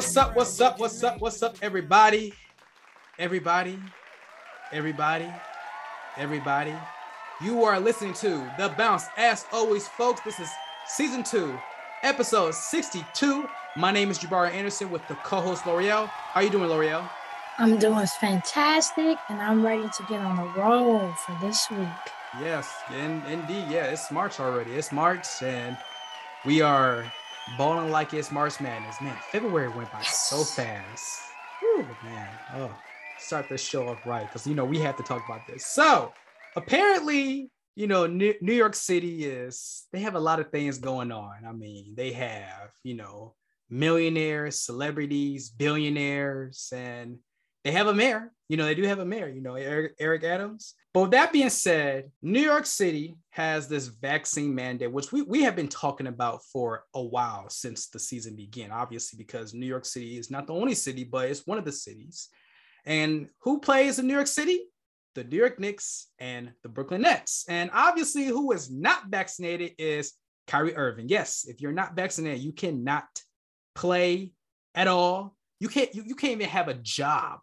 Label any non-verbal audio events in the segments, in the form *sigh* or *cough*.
what's up, what's up, what's up, what's up, everybody? Everybody, everybody, everybody. You are listening to The Bounce. As always, folks, this is season two, episode 62. My name is Jabari Anderson with the co-host Loreal. How you doing, Loreal? I'm doing fantastic, and I'm ready to get on a roll for this week. Yes, in, indeed. Yeah, it's March already. It's March, and we are balling like it's March Madness. Man, February went by yes. so fast. Whew, man. Oh, start this show off right because you know we have to talk about this. So apparently, you know, New, New York City is they have a lot of things going on. I mean, they have you know millionaires, celebrities, billionaires, and they have a mayor. You know, they do have a mayor, you know, Eric, Eric Adams. But with that being said, New York City has this vaccine mandate, which we, we have been talking about for a while since the season began, obviously, because New York City is not the only city, but it's one of the cities. And who plays in New York City? The New York Knicks and the Brooklyn Nets. And obviously, who is not vaccinated is Kyrie Irving. Yes, if you're not vaccinated, you cannot play at all you can't you, you can't even have a job.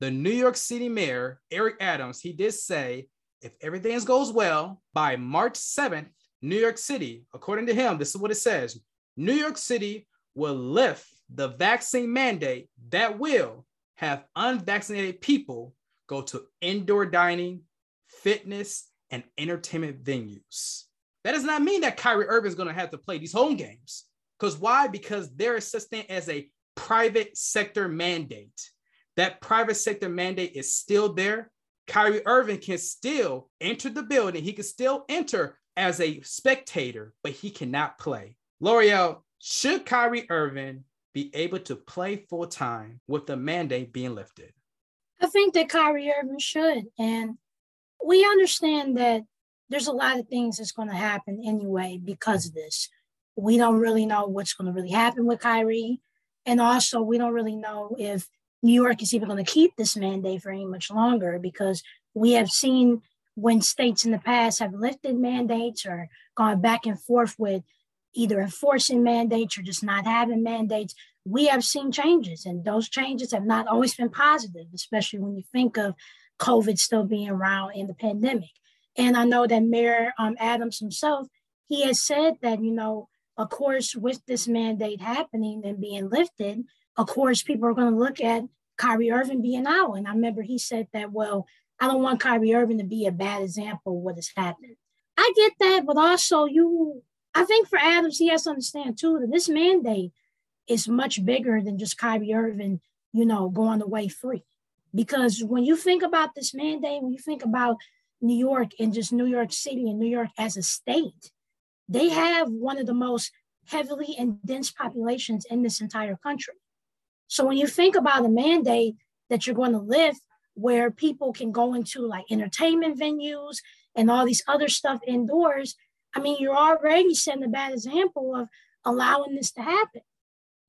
The New York City mayor, Eric Adams, he did say if everything goes well, by March 7th, New York City, according to him, this is what it says New York City will lift the vaccine mandate that will have unvaccinated people go to indoor dining, fitness, and entertainment venues. That does not mean that Kyrie Irving is going to have to play these home games. Because why? Because such thing as a private sector mandate. That private sector mandate is still there. Kyrie Irving can still enter the building. He can still enter as a spectator, but he cannot play. Loreal, should Kyrie Irving be able to play full time with the mandate being lifted? I think that Kyrie Irving should. And we understand that there's a lot of things that's going to happen anyway because of this. We don't really know what's going to really happen with Kyrie. And also, we don't really know if New York is even going to keep this mandate for any much longer because we have seen when states in the past have lifted mandates or gone back and forth with either enforcing mandates or just not having mandates, we have seen changes. And those changes have not always been positive, especially when you think of COVID still being around in the pandemic. And I know that Mayor um, Adams himself, he has said that, you know, of course, with this mandate happening and being lifted, of course, people are going to look at Kyrie Irving being out. And I remember he said that, well, I don't want Kyrie Irving to be a bad example of what has happened. I get that, but also you, I think for Adams, he has to understand too that this mandate is much bigger than just Kyrie Irving, you know, going away free. Because when you think about this mandate, when you think about New York and just New York City and New York as a state, they have one of the most heavily and dense populations in this entire country. So when you think about a mandate that you're going to lift where people can go into like entertainment venues and all these other stuff indoors, I mean, you're already setting a bad example of allowing this to happen.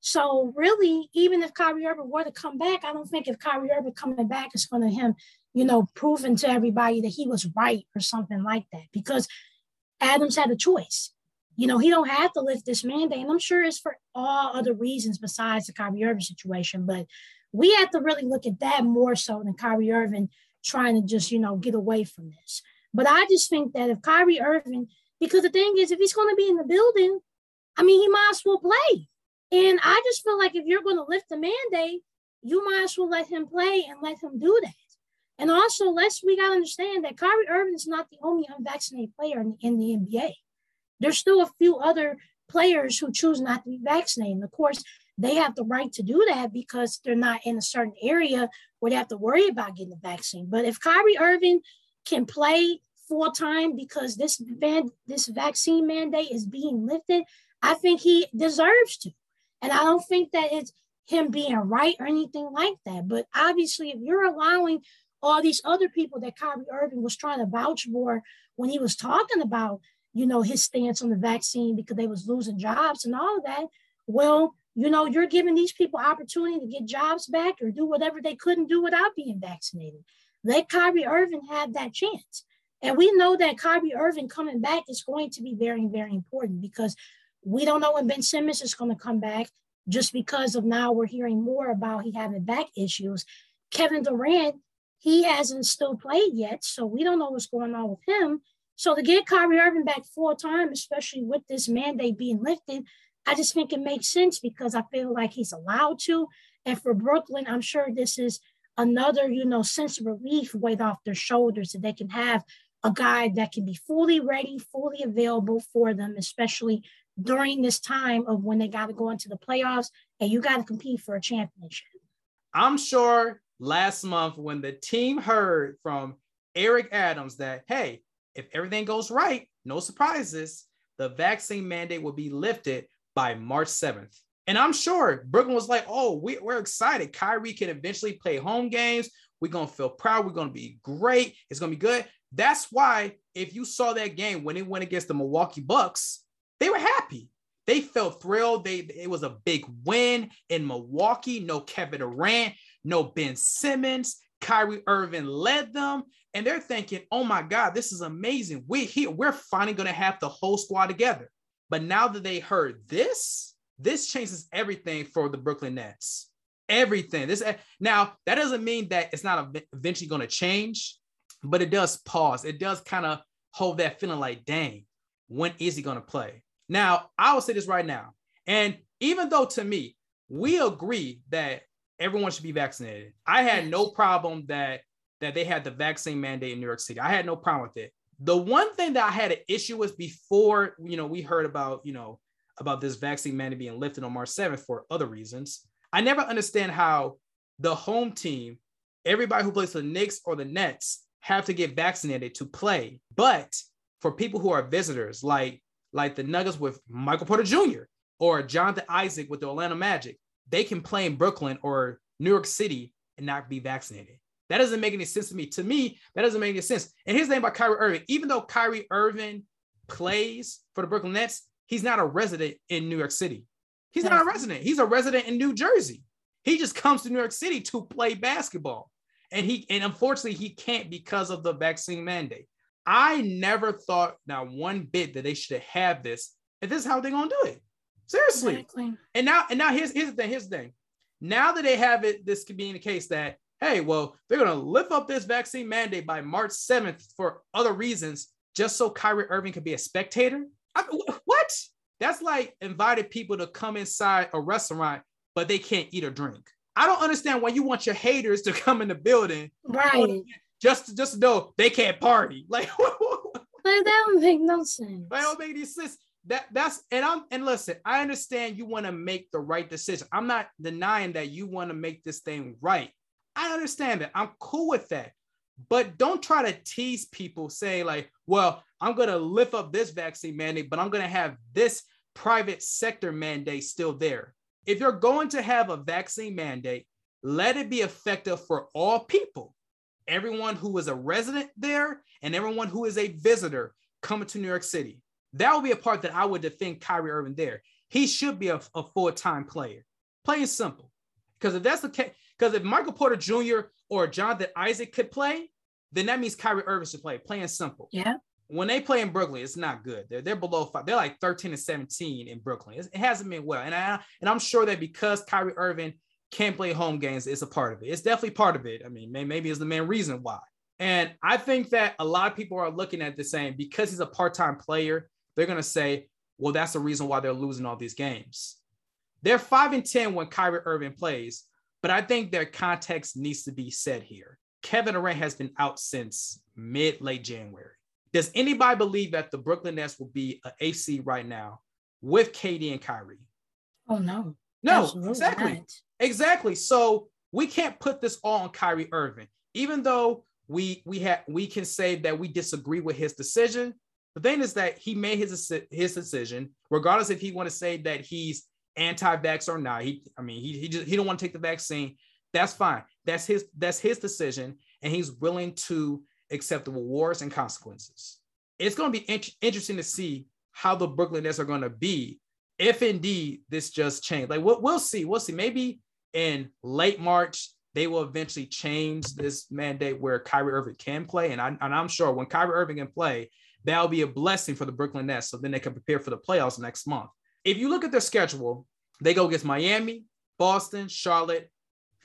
So really, even if Kyrie Irving were to come back, I don't think if Kyrie Irving coming back is going to him, you know, proving to everybody that he was right or something like that. Because Adams had a choice. You know, he don't have to lift this mandate. And I'm sure it's for all other reasons besides the Kyrie Irving situation. But we have to really look at that more so than Kyrie Irving trying to just, you know, get away from this. But I just think that if Kyrie Irving, because the thing is, if he's going to be in the building, I mean, he might as well play. And I just feel like if you're going to lift the mandate, you might as well let him play and let him do that. And also, let's we got to understand that Kyrie Irving is not the only unvaccinated player in, in the NBA. There's still a few other players who choose not to be vaccinated. Of course, they have the right to do that because they're not in a certain area where they have to worry about getting the vaccine. But if Kyrie Irving can play full time because this van, this vaccine mandate is being lifted, I think he deserves to. And I don't think that it's him being right or anything like that. But obviously, if you're allowing all these other people that Kyrie Irving was trying to vouch for when he was talking about, you know, his stance on the vaccine because they was losing jobs and all of that. Well, you know, you're giving these people opportunity to get jobs back or do whatever they couldn't do without being vaccinated. Let Kyrie Irving have that chance. And we know that Kyrie Irving coming back is going to be very, very important because we don't know when Ben Simmons is going to come back. just because of now we're hearing more about he having back issues. Kevin Durant, he hasn't still played yet, so we don't know what's going on with him. So to get Kyrie Irving back full time, especially with this mandate being lifted, I just think it makes sense because I feel like he's allowed to. And for Brooklyn, I'm sure this is another, you know, sense of relief weight off their shoulders that they can have a guy that can be fully ready, fully available for them, especially during this time of when they got to go into the playoffs and you got to compete for a championship. I'm sure last month when the team heard from Eric Adams that, hey, if everything goes right, no surprises, the vaccine mandate will be lifted by March 7th. And I'm sure Brooklyn was like, oh, we, we're excited. Kyrie can eventually play home games. We're going to feel proud. We're going to be great. It's going to be good. That's why if you saw that game when it went against the Milwaukee Bucks, they were happy. They felt thrilled. They it was a big win in Milwaukee. No Kevin Durant, no Ben Simmons. Kyrie Irving led them, and they're thinking, "Oh my God, this is amazing. We're here, we're finally going to have the whole squad together." But now that they heard this, this changes everything for the Brooklyn Nets. Everything. This eh, now that doesn't mean that it's not eventually going to change, but it does pause. It does kind of hold that feeling like, "Dang, when is he going to play?" Now, I will say this right now. And even though to me, we agree that everyone should be vaccinated, I had no problem that that they had the vaccine mandate in New York City. I had no problem with it. The one thing that I had an issue with before, you know, we heard about, you know, about this vaccine mandate being lifted on March 7th for other reasons. I never understand how the home team, everybody who plays for the Knicks or the Nets, have to get vaccinated to play. But for people who are visitors, like like the Nuggets with Michael Porter Jr. or Jonathan Isaac with the Orlando Magic, they can play in Brooklyn or New York City and not be vaccinated. That doesn't make any sense to me. To me, that doesn't make any sense. And here's the thing about Kyrie Irving. Even though Kyrie Irving plays for the Brooklyn Nets, he's not a resident in New York City. He's not a resident. He's a resident in New Jersey. He just comes to New York City to play basketball. And he and unfortunately he can't because of the vaccine mandate. I never thought now one bit that they should have this. And this is how they're gonna do it. Seriously. Exactly. And now, and now here's here's the thing. Here's the thing. Now that they have it, this could be in the case that hey, well, they're gonna lift up this vaccine mandate by March 7th for other reasons, just so Kyrie Irving could be a spectator. I, what? That's like invited people to come inside a restaurant, but they can't eat or drink. I don't understand why you want your haters to *laughs* come in the building, right? just just to know they can't party. *laughs* Like, *laughs* like that don't make no sense. That don't make any sense. That that's and I'm and listen, I understand you want to make the right decision. I'm not denying that you want to make this thing right. I understand that. I'm cool with that. But don't try to tease people saying, like, well, I'm gonna lift up this vaccine mandate, but I'm gonna have this private sector mandate still there. If you're going to have a vaccine mandate, let it be effective for all people everyone who is a resident there and everyone who is a visitor coming to New York City. That would be a part that I would defend Kyrie Irving there. He should be a, a full time player. Plain simple. Because if that's the case, because if Michael Porter Jr. or Jonathan Isaac could play, then that means Kyrie Irving should play. Plain simple. Yeah. When they play in Brooklyn, it's not good. They're, they're below five. They're like 13 and 17 in Brooklyn. It's, it hasn't been well. And I and I'm sure that because Kyrie Irving can't play home games is a part of it. It's definitely part of it. I mean, maybe it's the main reason why. And I think that a lot of people are looking at the same because he's a part-time player, they're gonna say, well, that's the reason why they're losing all these games. They're five and 10 when Kyrie Irving plays, but I think their context needs to be said here. Kevin Durant has been out since mid late January. Does anybody believe that the Brooklyn Nets will be an AC right now with KD and Kyrie? Oh no. No, Absolutely exactly. Not. Exactly. So we can't put this all on Kyrie Irving, even though we we have we can say that we disagree with his decision. The thing is that he made his his decision, regardless if he want to say that he's anti-vax or not. He, I mean, he he just he don't want to take the vaccine. That's fine. That's his that's his decision, and he's willing to accept the rewards and consequences. It's going to be in- interesting to see how the Brooklyn Nets are going to be if indeed this just changed. Like we'll, we'll see. We'll see. Maybe in late March, they will eventually change this mandate where Kyrie Irving can play. And, I, and I'm sure when Kyrie Irving can play, that'll be a blessing for the Brooklyn Nets. So then they can prepare for the playoffs next month. If you look at their schedule, They go against Miami, Boston, Charlotte,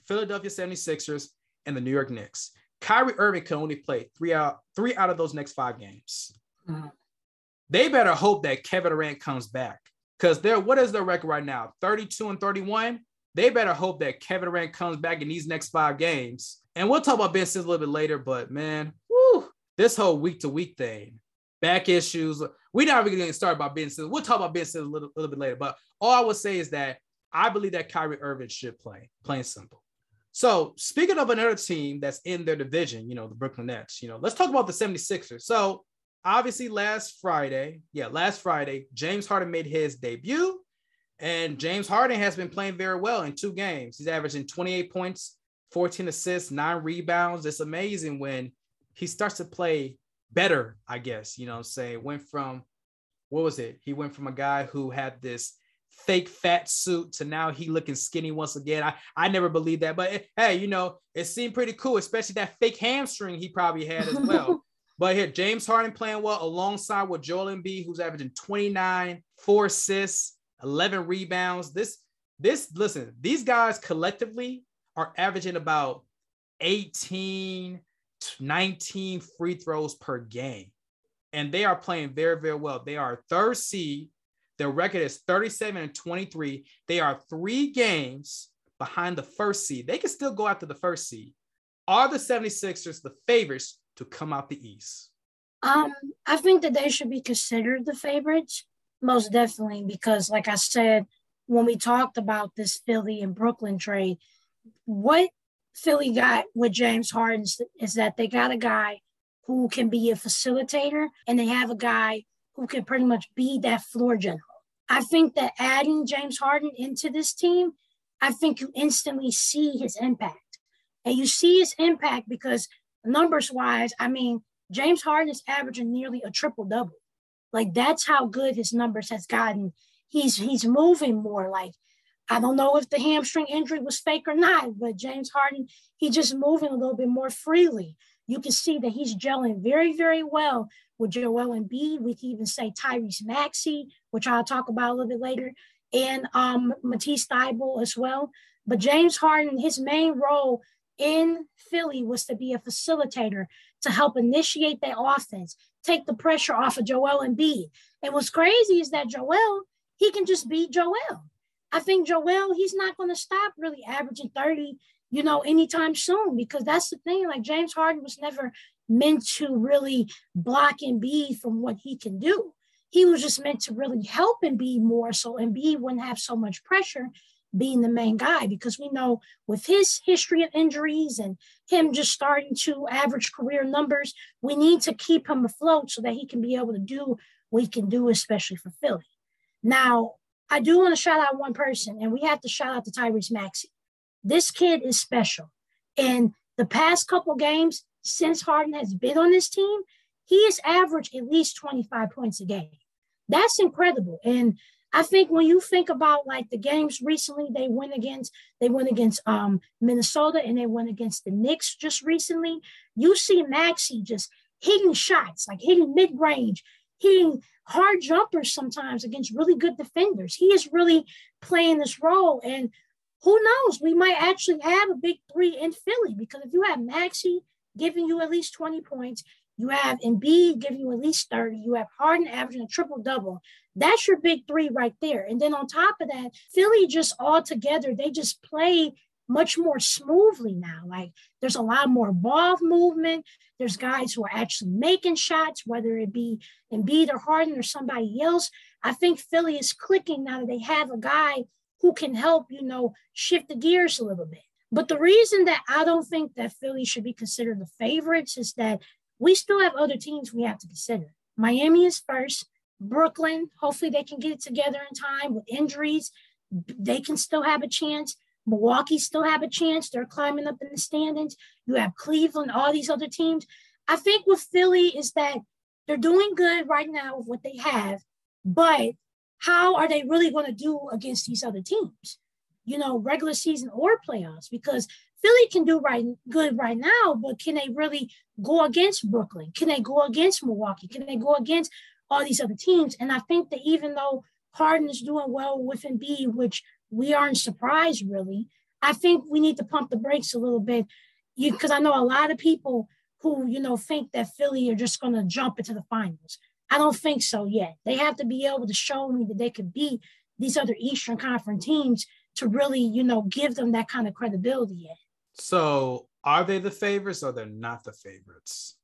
Philadelphia 76ers, and the New York Knicks. Kyrie Irving can only play three out three out of those next five games. Mm-hmm. They better hope that Kevin Durant comes back because they're what is their record right now? 32 and 31. They better hope that Kevin Durant comes back in these next five games. And we'll talk about Ben Simmons a little bit later, but man, whoo, this whole week to week thing, back issues. We're not even going to start about Ben Simmons. We'll talk about Ben Simmons a little, little bit later. But all I would say is that I believe that Kyrie Irving should play, plain simple. So speaking of another team that's in their division, you know, the Brooklyn Nets, you know, let's talk about the 76ers. So obviously last Friday, yeah, last Friday, James Harden made his debut. And James Harden has been playing very well in two games. He's averaging 28 points, 14 assists, nine rebounds. It's amazing when he starts to play better, I guess. You know I'm saying? Went from what was it? He went from a guy who had this fake fat suit to now he looking skinny once again. I, I never believed that, but it, hey, you know, it seemed pretty cool, especially that fake hamstring he probably had as well. *laughs* but here, James Harden playing well alongside with Joel Embiid, who's averaging 29, four assists, 11 rebounds. This, this, listen, these guys collectively are averaging about 18, 19 free throws per game. And they are playing very, very well. They are third seed their record is 37 and 23. They are three games behind the first seed. They can still go after the first seed. Are the 76ers the favorites to come out the East? Um, I think that they should be considered the favorites, most definitely, because like I said, when we talked about this Philly and Brooklyn trade, what Philly got with James Harden is that they got a guy who can be a facilitator and they have a guy who can pretty much be that floor general. I think that adding James Harden into this team, I think you instantly see his impact. And you see his impact because numbers wise, I mean, James Harden is averaging nearly a triple double. Like that's how good his numbers has gotten. He's he's moving more. Like I don't know if the hamstring injury was fake or not, but James Harden, he just moving a little bit more freely. You can see that he's gelling very, very well with Joel Embiid. We can even say Tyrese Maxey, which I'll talk about a little bit later, and um, Matisse Thybulle as well. But James Harden, his main role in Philly was to be a facilitator to help initiate their offense, take the pressure off of Joel Embiid. And what's crazy is that Joel, he can just beat Joel. I think Joel, he's not going to stop really averaging 30, you know, anytime soon because that's the thing. Like James Harden was never meant to really block Embiid from what he can do. He was just meant to really help Embiid more so Embiid wouldn't have so much pressure being the main guy because we know with his history of injuries and him just starting to average career numbers, we need to keep him afloat so that he can be able to do what he can do, especially for Philly. Now, I do want to shout out one person, and we have to shout out to Tyrese Maxey. This kid is special. And the past couple games, since Harden has been on this team, he has averaged at least 25 points a game. That's incredible. And I think when you think about like the games recently, they went against they went against um, Minnesota and they went against the Knicks just recently. You see Maxey just hitting shots, like hitting mid range, hitting hard jumpers sometimes against really good defenders. He is really playing this role, and who knows, we might actually have a big three in Philly because if you have Maxey, giving you at least 20 points. You have Embiid giving you at least 30. You have Harden averaging a triple double. That's your big three right there. And then on top of that, Philly just all together, they just play much more smoothly now. Like there's a lot more ball movement. There's guys who are actually making shots, whether it be Embiid or Harden or somebody else. I think Philly is clicking now that they have a guy who can help, you know, shift the gears a little bit. But the reason that I don't think that Philly should be considered the favorites is that we still have other teams we have to consider. Miami is first. Brooklyn, hopefully they can get it together in time with injuries. They can still have a chance. Milwaukee still have a chance. They're climbing up in the standings. You have Cleveland, all these other teams. I think with Philly is that they're doing good right now with what they have, but how are they really going to do against these other teams? you know, regular season or playoffs because Philly can do right good right now, but can they really go against Brooklyn? Can they go against Milwaukee? Can they go against all these other teams? And I think that even though Harden is doing well with Embiid, which we aren't surprised really. I think we need to pump the brakes a little bit because I know a lot of people who, you know, think that Philly are just going to jump into the finals. I don't think so yet. They have to be able to show me that they could beat these other Eastern Conference teams to really, you know, give them that kind of credibility yet. So are they the favorites or they're not the favorites?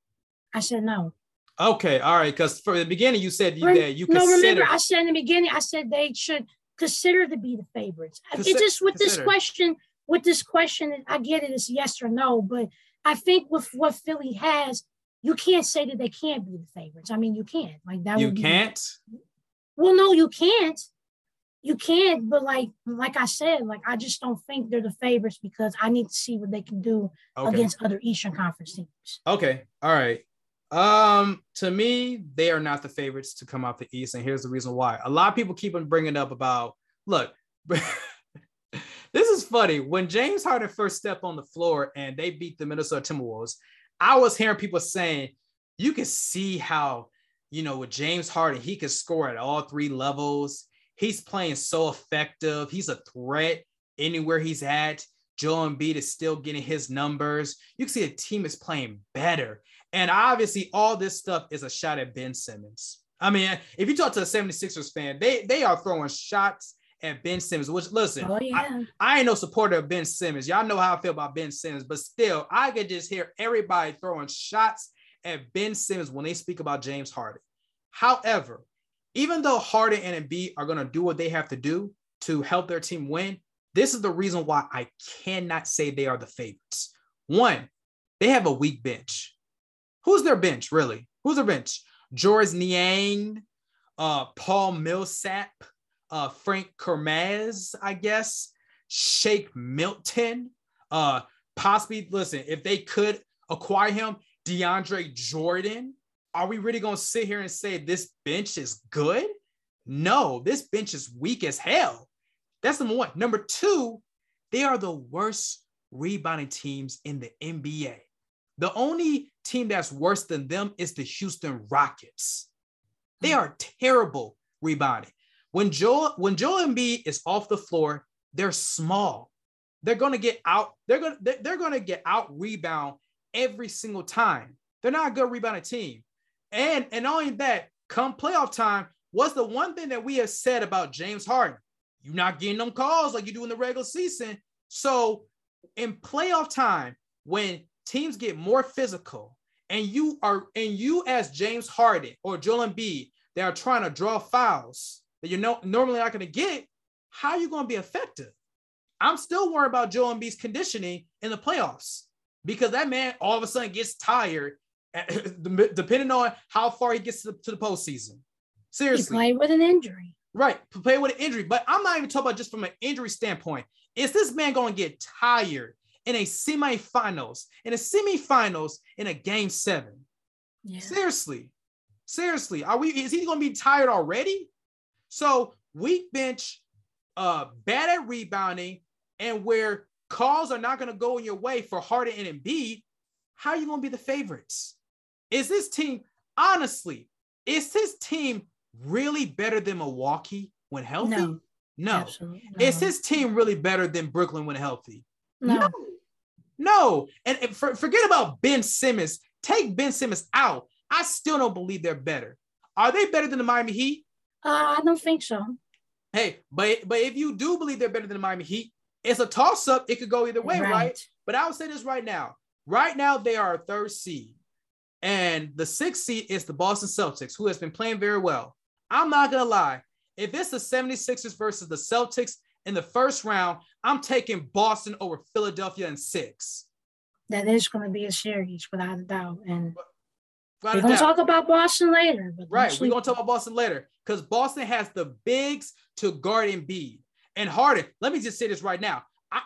I said no. Okay, all right. Because for the beginning, you said you that you no. Consider- remember, I said in the beginning, I said they should consider to be the favorites. Consi- it just with consider. this question, with this question, I get it. It's yes or no, but I think with what Philly has, you can't say that they can't be the favorites. I mean, you can't. Like that. You can't. well, no, you can't. You can't. But like, like I said, like I just don't think they're the favorites because I need to see what they can do okay. against other Eastern Conference teams. Okay. All right. Um, to me, they are not the favorites to come out the East, and here's the reason why. A lot of people keep on bringing up about look. *laughs* this is funny. When James Harden first stepped on the floor and they beat the Minnesota Timberwolves, I was hearing people saying you can see how, you know, with James Harden, he can score at all three levels. He's playing so effective. He's a threat anywhere he's at. Joel Embiid is still getting his numbers. You can see the team is playing better. And obviously, all this stuff is a shot at Ben Simmons. I mean, if you talk to a 76ers fan, they, they are throwing shots at Ben Simmons, which listen, oh, yeah. I, I, ain't no supporter of Ben Simmons. Y'all know how I feel about Ben Simmons, but still, I could just hear everybody throwing shots at Ben Simmons when they speak about James Harden. However, even though Harden and Embiid are going to do what they have to do to help their team win, this is the reason why I cannot say they are the favorites. One, they have a weak bench. Who's their bench, really? Who's their bench? George Niang, uh, Paul Millsap, uh, Furkan Korkmaz, I guess, Shake Milton, uh, possibly, listen, if they could acquire him, DeAndre Jordan, are we really going to sit here and say this bench is good? No, this bench is weak as hell. That's number one. Number two, they are the worst rebounding teams in the NBA. The only team that's worse than them is the Houston Rockets. They hmm. are terrible rebounding. When Joel when Joel Embiid is off the floor, they're small. They're going to get out. They're going to they're going to get out rebound every single time. They're not a good rebounding team. And and only that, come playoff time, what's the one thing that we have said about James Harden? You're not getting them calls like you do in the regular season. So in playoff time, when teams get more physical, and you are and you as James Harden or Joel Embiid, they are trying to draw fouls that you're no, normally not going to get, how are you going to be effective? I'm still worried about Joel Embiid's conditioning in the playoffs because that man all of a sudden gets tired, *laughs* depending on how far he gets to the, to the postseason. Seriously, he played with an injury. Right, play with an injury, but I'm not even talking about just from an injury standpoint. Is this man going to get tired in a semifinals, in a semifinals, in a game seven? Yeah. Seriously, seriously, are we? Is he going to be tired already? So weak bench, uh, bad at rebounding, and where calls are not going to go in your way for Harden and Embiid, how are you going to be the favorites? Is this team honestly? Is this team really better than Milwaukee when healthy? No. No. no. Is his team really better than Brooklyn when healthy? No. No. no. And, and for, forget about Ben Simmons. Take Ben Simmons out. I still don't believe they're better. Are they better than the Miami Heat? Uh, I don't think so. Hey, but but if you do believe they're better than the Miami Heat, it's a toss up. It could go either way, right. right? But I will say this right now. Right now, they are a third seed. And the sixth seed is the Boston Celtics, who has been playing very well. I'm not going to lie. If it's the 76ers versus the Celtics in the first round, I'm taking Boston over Philadelphia in six. That is going to be a series without a doubt. And we're going to talk about Boston later. right. We're going to talk about Boston later because Boston has the bigs to guard Embiid. And Harden, let me just say this right now. I,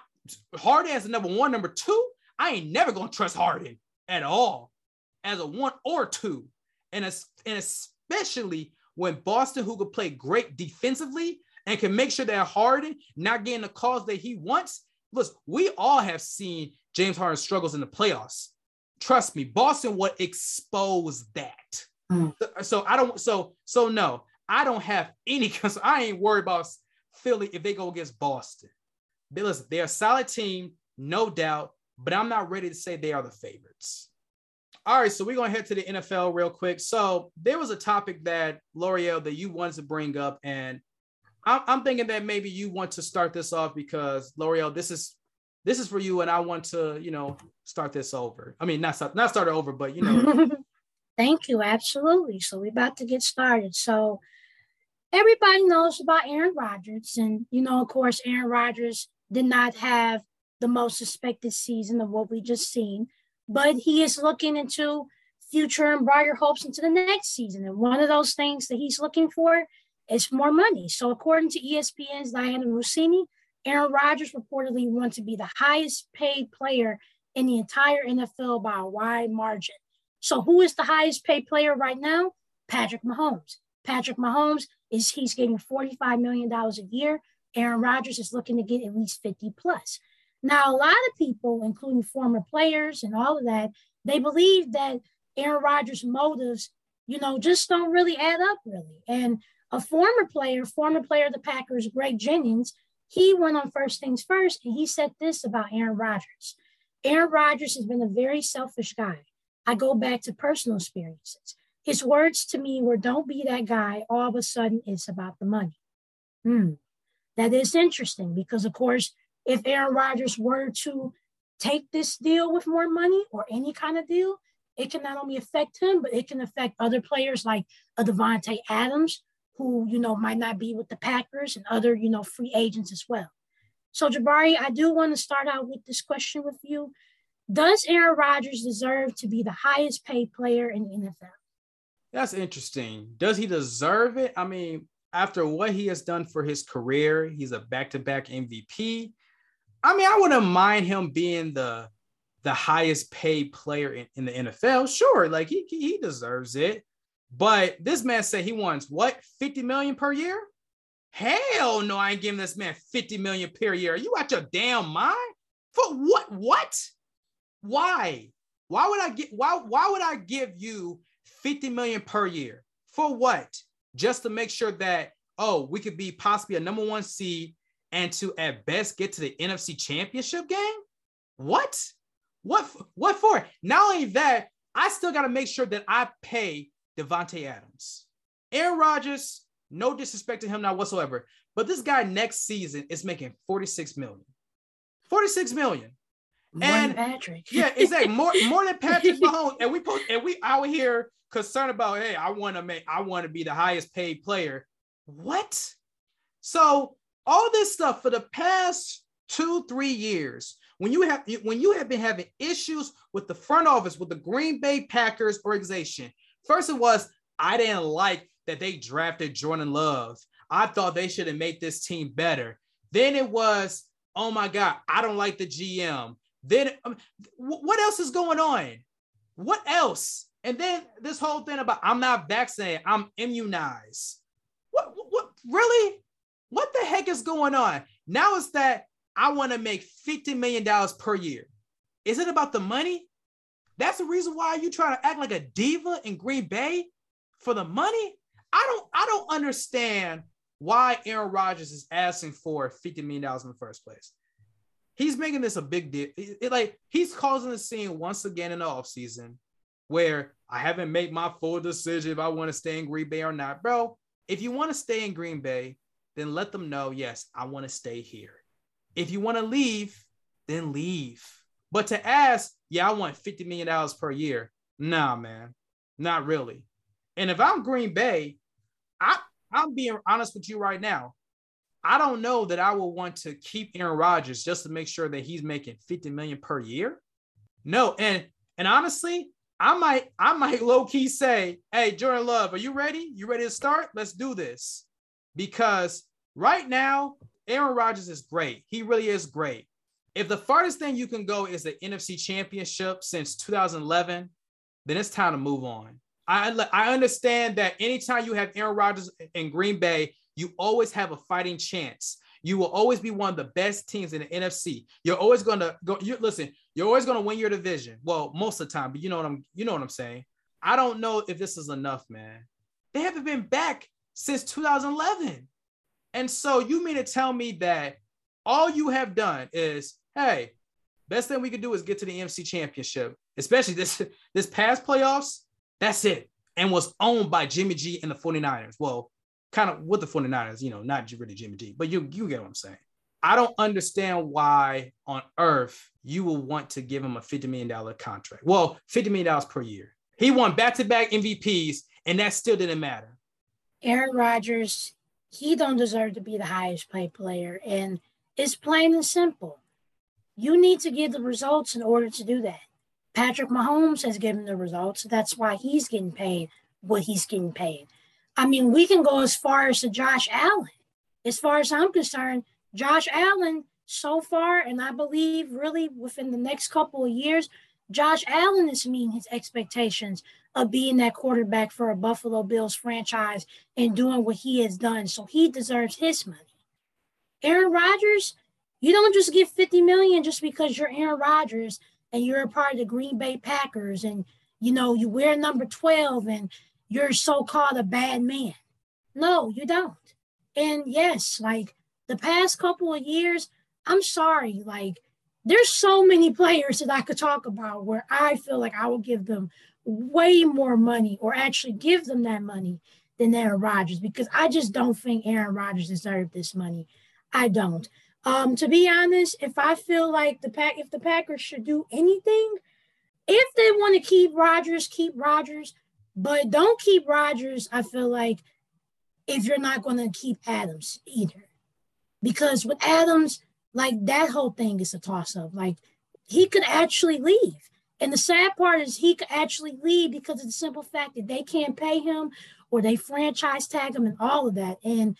Harden as a number one, number two, I ain't never going to trust Harden at all as a one or two. And, and especially when Boston, who could play great defensively and can make sure that Harden not getting the calls that he wants. Listen, we all have seen James Harden struggles in the playoffs. Trust me, Boston would expose that. Mm. So I don't. So so no, I don't have any. *laughs* Cause I ain't worried about Philly if they go against Boston. They, listen, they're a solid team, no doubt, but I'm not ready to say they are the favorites. All right, so we're gonna head to the NFL real quick. So there was a topic that Loreal that you wanted to bring up, and I'm, thinking that maybe you want to start this off because Loreal, this is this is for you, and I want to, you know, start this over. I mean, not start, not start over, but you know. *laughs* Thank you. Absolutely. So we're about to get started. So everybody knows about Aaron Rodgers, and you know, of course, Aaron Rodgers did not have the most suspected season of what we just seen, but he is looking into future and brighter hopes into the next season. And one of those things that he's looking for is more money. So according to ESPN's Dianna Russini, Aaron Rodgers reportedly wants to be the highest paid player in the entire NFL by a wide margin. So who is the highest paid player right now? Patrick Mahomes. Patrick Mahomes is he's getting $45 million a year. Aaron Rodgers is looking to get at least 50 plus. Now, a lot of people, including former players and all of that, they believe that Aaron Rodgers' motives, you know, just don't really add up really. And a former player, former player of the Packers, Greg Jennings, he went on First Things First and he said this about Aaron Rodgers. Aaron Rodgers has been a very selfish guy. I go back to personal experiences. His words to me were, Don't be that guy. All of a sudden, it's about the money. Hmm. That is interesting because, of course, if Aaron Rodgers were to take this deal with more money or any kind of deal, it can not only affect him, but it can affect other players like a Davante Adams, who, you know, might not be with the Packers and other, you know, free agents as well. So, Jabari, I do want to start out with this question with you. Does Aaron Rodgers deserve to be the highest paid player in the NFL? That's interesting. Does he deserve it? I mean, after what he has done for his career, he's a back-to-back MVP. I mean, I wouldn't mind him being the the highest paid player in, in the NFL. Sure, like he he deserves it. But this man said he wants what 50 million per year? Hell no, I ain't giving this man 50 million per year. Are you out your damn mind? For what? What? Why? Why would I get why why would I give you 50 million per year? For what? Just to make sure that oh, we could be possibly a number one seed and to at best get to the NFC championship game? What? What what for? Not only that, I still got to make sure that I pay Davante Adams. Aaron Rodgers, no disrespect to him now whatsoever, but this guy next season is making 46 million. 46 million. More and Patrick. yeah, exactly. More *laughs* more than Patrick *laughs* Mahomes. And we put and we out here concerned about, hey, I want to make I want to be the highest paid player. What? So all this stuff for the past two, three years, when you have when you have been having issues with the front office with the Green Bay Packers organization, first it was I didn't like that they drafted Jordan Love. I thought they should have made this team better. Then it was, oh my God, I don't like the GM. Then um, what else is going on? What else? And then this whole thing about I'm not vaccinated, I'm immunized. What, what, what really? What the heck is going on? Now it's that I want to make $50 million per year. Is it about the money? That's the reason why you trying to act like a diva in Green Bay for the money? I don't I don't understand why Aaron Rodgers is asking for $50 million in the first place. He's making this a big deal. It, like he's causing the scene once again in the offseason where I haven't made my full decision if I want to stay in Green Bay or not. Bro, if you want to stay in Green Bay, then let them know, yes, I want to stay here. If you want to leave, then leave. But to ask, yeah, I want $50 million per year. Nah, man, not really. And if I'm Green Bay, I, I'm being honest with you right now. I don't know that I will want to keep Aaron Rodgers just to make sure that he's making 50 million per year. No, and and honestly, I might I might *laughs* low key say, "Hey, Jordan Love, are you ready? You ready to start? Let's do this." Because right now, Aaron Rodgers is great. He really is great. If the farthest thing you can go is the NFC Championship since 2011, then it's time to move on. I I understand that anytime you have Aaron Rodgers in Green Bay, you always have a fighting chance. You will always be one of the best teams in the NFC. You're always going to go. You listen. You're always going to win your division. Well, most of the time, but you know what I'm. You know what I'm saying. I don't know if this is enough, man. They haven't been back since 2011. And so you mean to tell me that all you have done is, hey, best thing we could do is get to the NFC championship, especially this *laughs* this past playoffs. That's it. And was owned by Jimmy G and the 49ers. Well, kind of with the 49ers, you know, not really Jimmy G, but you you get what I'm saying. I don't understand why on earth you will want to give him a $50 million contract. Well, $50 million per year. He won back-to-back MVPs, and that still didn't matter. Aaron Rodgers, he don't deserve to be the highest paid player. And it's plain and simple. You need to give the results in order to do that. Patrick Mahomes has given the results. That's why he's getting paid what he's getting paid. I mean, we can go as far as to Josh Allen. As far as I'm concerned, Josh Allen so far, and I believe really within the next couple of years, Josh Allen is meeting his expectations of being that quarterback for a Buffalo Bills franchise and doing what he has done. So he deserves his money. Aaron Rodgers, you don't just get 50 million just because you're Aaron Rodgers and you're a part of the Green Bay Packers and you know you wear number 12 and you're so-called a bad man. No, you don't. And yes, like the past couple of years, I'm sorry, like there's so many *laughs* players that I could talk about where I feel like I will give them way more money or actually give them that money than Aaron Rodgers because I just don't think Aaron Rodgers deserved this money. I don't. Um, to be honest, if I feel like the pack, if the Packers should do anything, if they want to keep Rodgers, keep Rodgers, but don't keep Rodgers. I feel like if you're not going to keep Adams either, because with Adams, like that whole thing is a toss up. Like he could actually leave. And the sad part is he could actually leave because of the simple fact that they can't pay him or they franchise tag him and all of that. And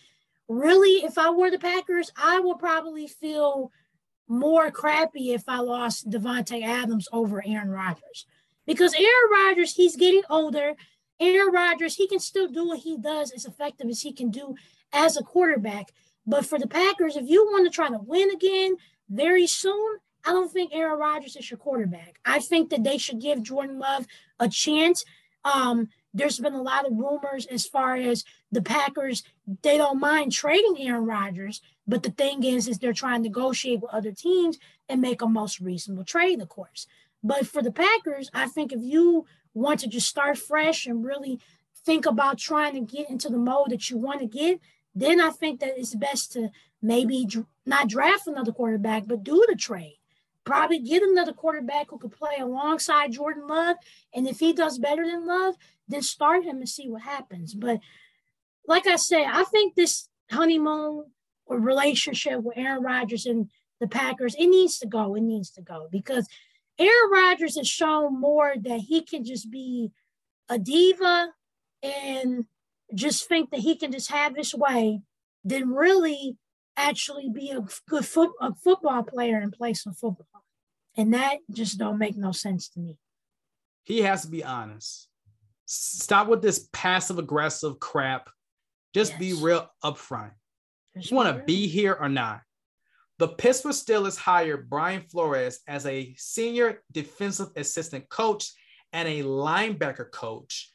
really, if I were the Packers, I would probably feel more crappy if I lost Davante Adams over Aaron Rodgers. Because Aaron Rodgers, he's getting older. Aaron Rodgers, he can still do what he does as effective as he can do as a quarterback. But for the Packers, if you want to try to win again very soon, I don't think Aaron Rodgers is your quarterback. I think that they should give Jordan Love a chance. Um, there's been a lot of rumors as far as the Packers, they don't mind trading Aaron Rodgers, but the thing is, is they're trying to negotiate with other teams and make a most reasonable trade, of course. But for the Packers, I think if you want to just start fresh and really think about trying to get into the mode that you want to get, then I think that it's best to maybe not draft another quarterback, but do the trade. Probably get another quarterback who could play alongside Jordan Love. And if he does better than Love, then start him and see what happens. But like I said, I think this honeymoon or relationship with Aaron Rodgers and the Packers, it needs to go. It needs to go because Aaron Rodgers has shown more that he can just be a diva and just think that he can just have his way than really actually be a good foot, a football player and play some football. And that just don't make no sense to me. He has to be honest. Stop with this passive aggressive crap. Just yes. be real upfront. you want to be here or not? The Pittsburgh Steelers hired Brian Flores as a senior defensive assistant coach and a linebacker coach.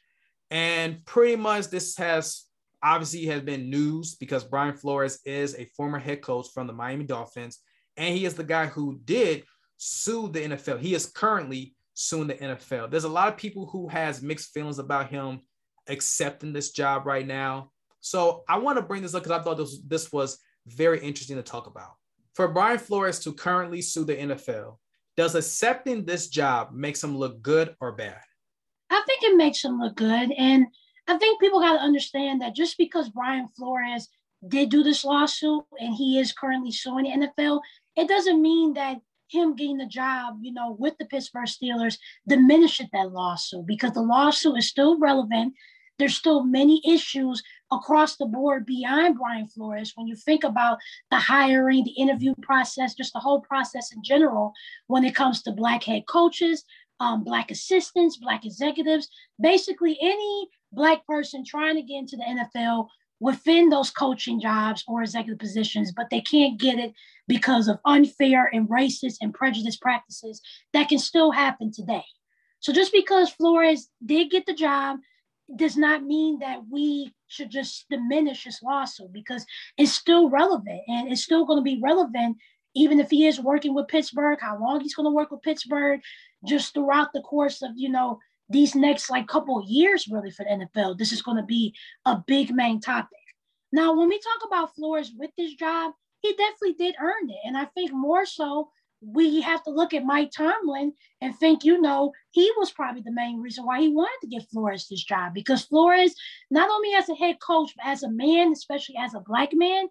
And pretty much this has obviously has been news because Brian Flores is a former head coach from the Miami Dolphins. And he is the guy who did sue the NFL. He is currently suing the NFL. There's a lot of people who has mixed feelings about him accepting this job right now. So I want to bring this up because I thought this, this was very interesting to talk about. For Brian Flores to currently sue the NFL, does accepting this job makes him look good or bad? I think it makes him look good. And I think people got to understand that just because Brian Flores did do this lawsuit and he is currently suing the NFL, it doesn't mean that him getting the job, you know, with the Pittsburgh Steelers diminishes that lawsuit because the lawsuit is still relevant. There's still many issues across the board beyond Brian Flores. When you think about the hiring, the interview process, just the whole process in general, when it comes to black head coaches, um, black assistants, black executives, basically any black person trying to get into the NFL within those coaching jobs or executive positions, but they can't get it because of unfair and racist and prejudice practices that can still happen today. So just because Flores did get the job, does not mean that we should just diminish his lawsuit because it's still relevant and it's still going to be relevant even if he is working with Pittsburgh, how long he's going to work with Pittsburgh, just throughout the course of, you know, these next like couple years really for the NFL. This is going to be a big main topic. Now, when we talk about Flores with this job, he definitely did earn it. And I think more so we have to look at Mike Tomlin and think, you know, he was probably the main reason why he wanted to give Flores this job because Flores, not only as a head coach, but as a man, especially as a black man,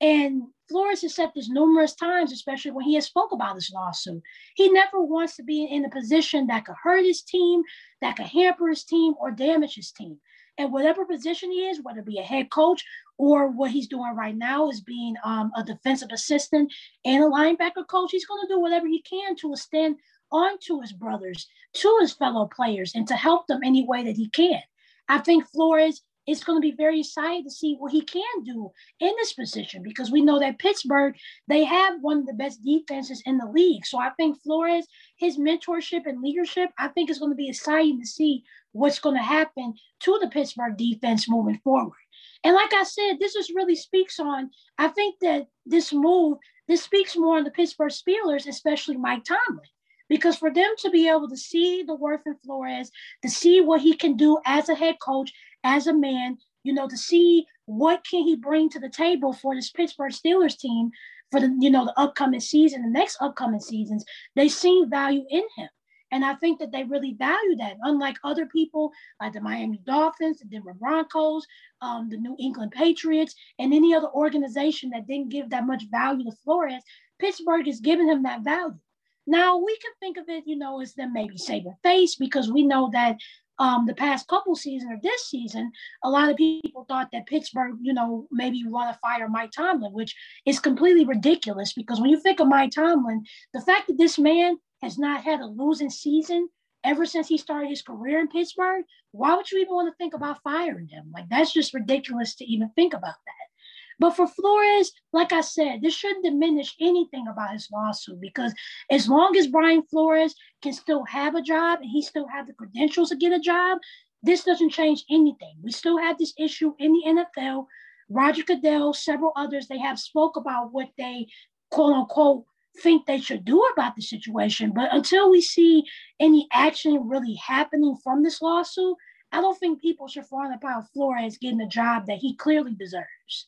and Flores has said this numerous times, especially when he has spoke about this lawsuit. He never wants to be in a position that could hurt his team, that could hamper his team, or damage his team. And whatever position he is, whether it be a head coach or what he's doing right now is being um, a defensive assistant and a linebacker coach, he's going to do whatever he can to extend on to his brothers, to his fellow players, and to help them any way that he can. I think Flores is going to be very exciting to see what he can do in this position because we know that Pittsburgh, they have one of the best defenses in the league. So I think Flores, his mentorship and leadership, I think is going to be exciting to see what's going to happen to the Pittsburgh defense moving forward. And like I said, this just really speaks on, I think that this move, this speaks more on the Pittsburgh Steelers, especially Mike Tomlin. Because for them to be able to see the worth in Flores, to see what he can do as a head coach, as a man, you know, to see what can he bring to the table for this Pittsburgh Steelers team for the, you know, the upcoming season, the next upcoming seasons. They see value in him. And I think that they really value that. Unlike other people like the Miami Dolphins, the Denver Broncos, um, the New England Patriots, and any other organization that didn't give that much value to Flores, Pittsburgh is giving him that value. Now we can think of it, you know, as them maybe saving face because we know that um, the past couple seasons or this season, a lot of people thought that Pittsburgh, you know, maybe want to fire Mike Tomlin, which is completely ridiculous because when you think of Mike Tomlin, the fact that this man has not had a losing season ever since he started his career in Pittsburgh, why would you even want to think about firing him? Like that's just ridiculous to even think about that. But for Flores, like I said, this shouldn't diminish anything about his lawsuit because as long as Brian Flores can still have a job and he still have the credentials to get a job, this doesn't change anything. We still have this issue in the NFL. Roger Goodell, several others, they have spoke about what they quote unquote think they should do about the situation. But until we see any action really happening from this lawsuit, I don't think people should frown upon Flores getting a job that he clearly deserves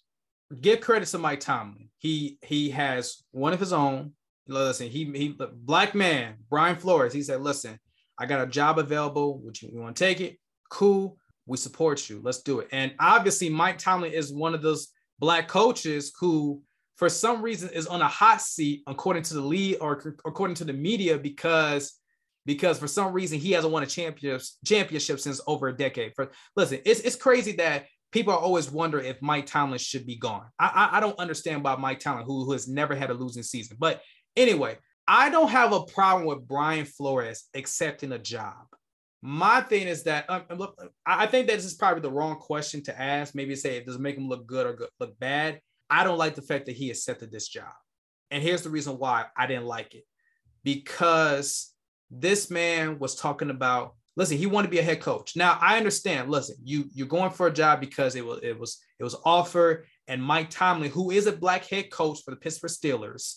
give credit to Mike Tomlin. He he has one of his own. Listen, he he black man Brian Flores. He said, "Listen, I got a job available. Would you, you want to take it? Cool. We support you. Let's do it." And obviously, Mike Tomlin is one of those black coaches who, for some reason, is on a hot seat according to the league or according to the media because because for some reason he hasn't won a championship championship since over a decade. For listen, it's it's crazy that people are always wondering if Mike Tomlin should be gone. I, I, I don't understand about Mike Tomlin, who, who has never had a losing season. But anyway, I don't have a problem with Brian Flores accepting a job. My thing is that um, look, I think that this is probably the wrong question to ask. Maybe say it does make him look good or good, look bad. I don't like the fact that he accepted this job. And here's the reason why I didn't like it. Because this man was talking about listen, he wanted to be a head coach. Now I understand. Listen, you you're going for a job because it was it was it was offered, and Mike Tomlin, who is a black head coach for the Pittsburgh Steelers,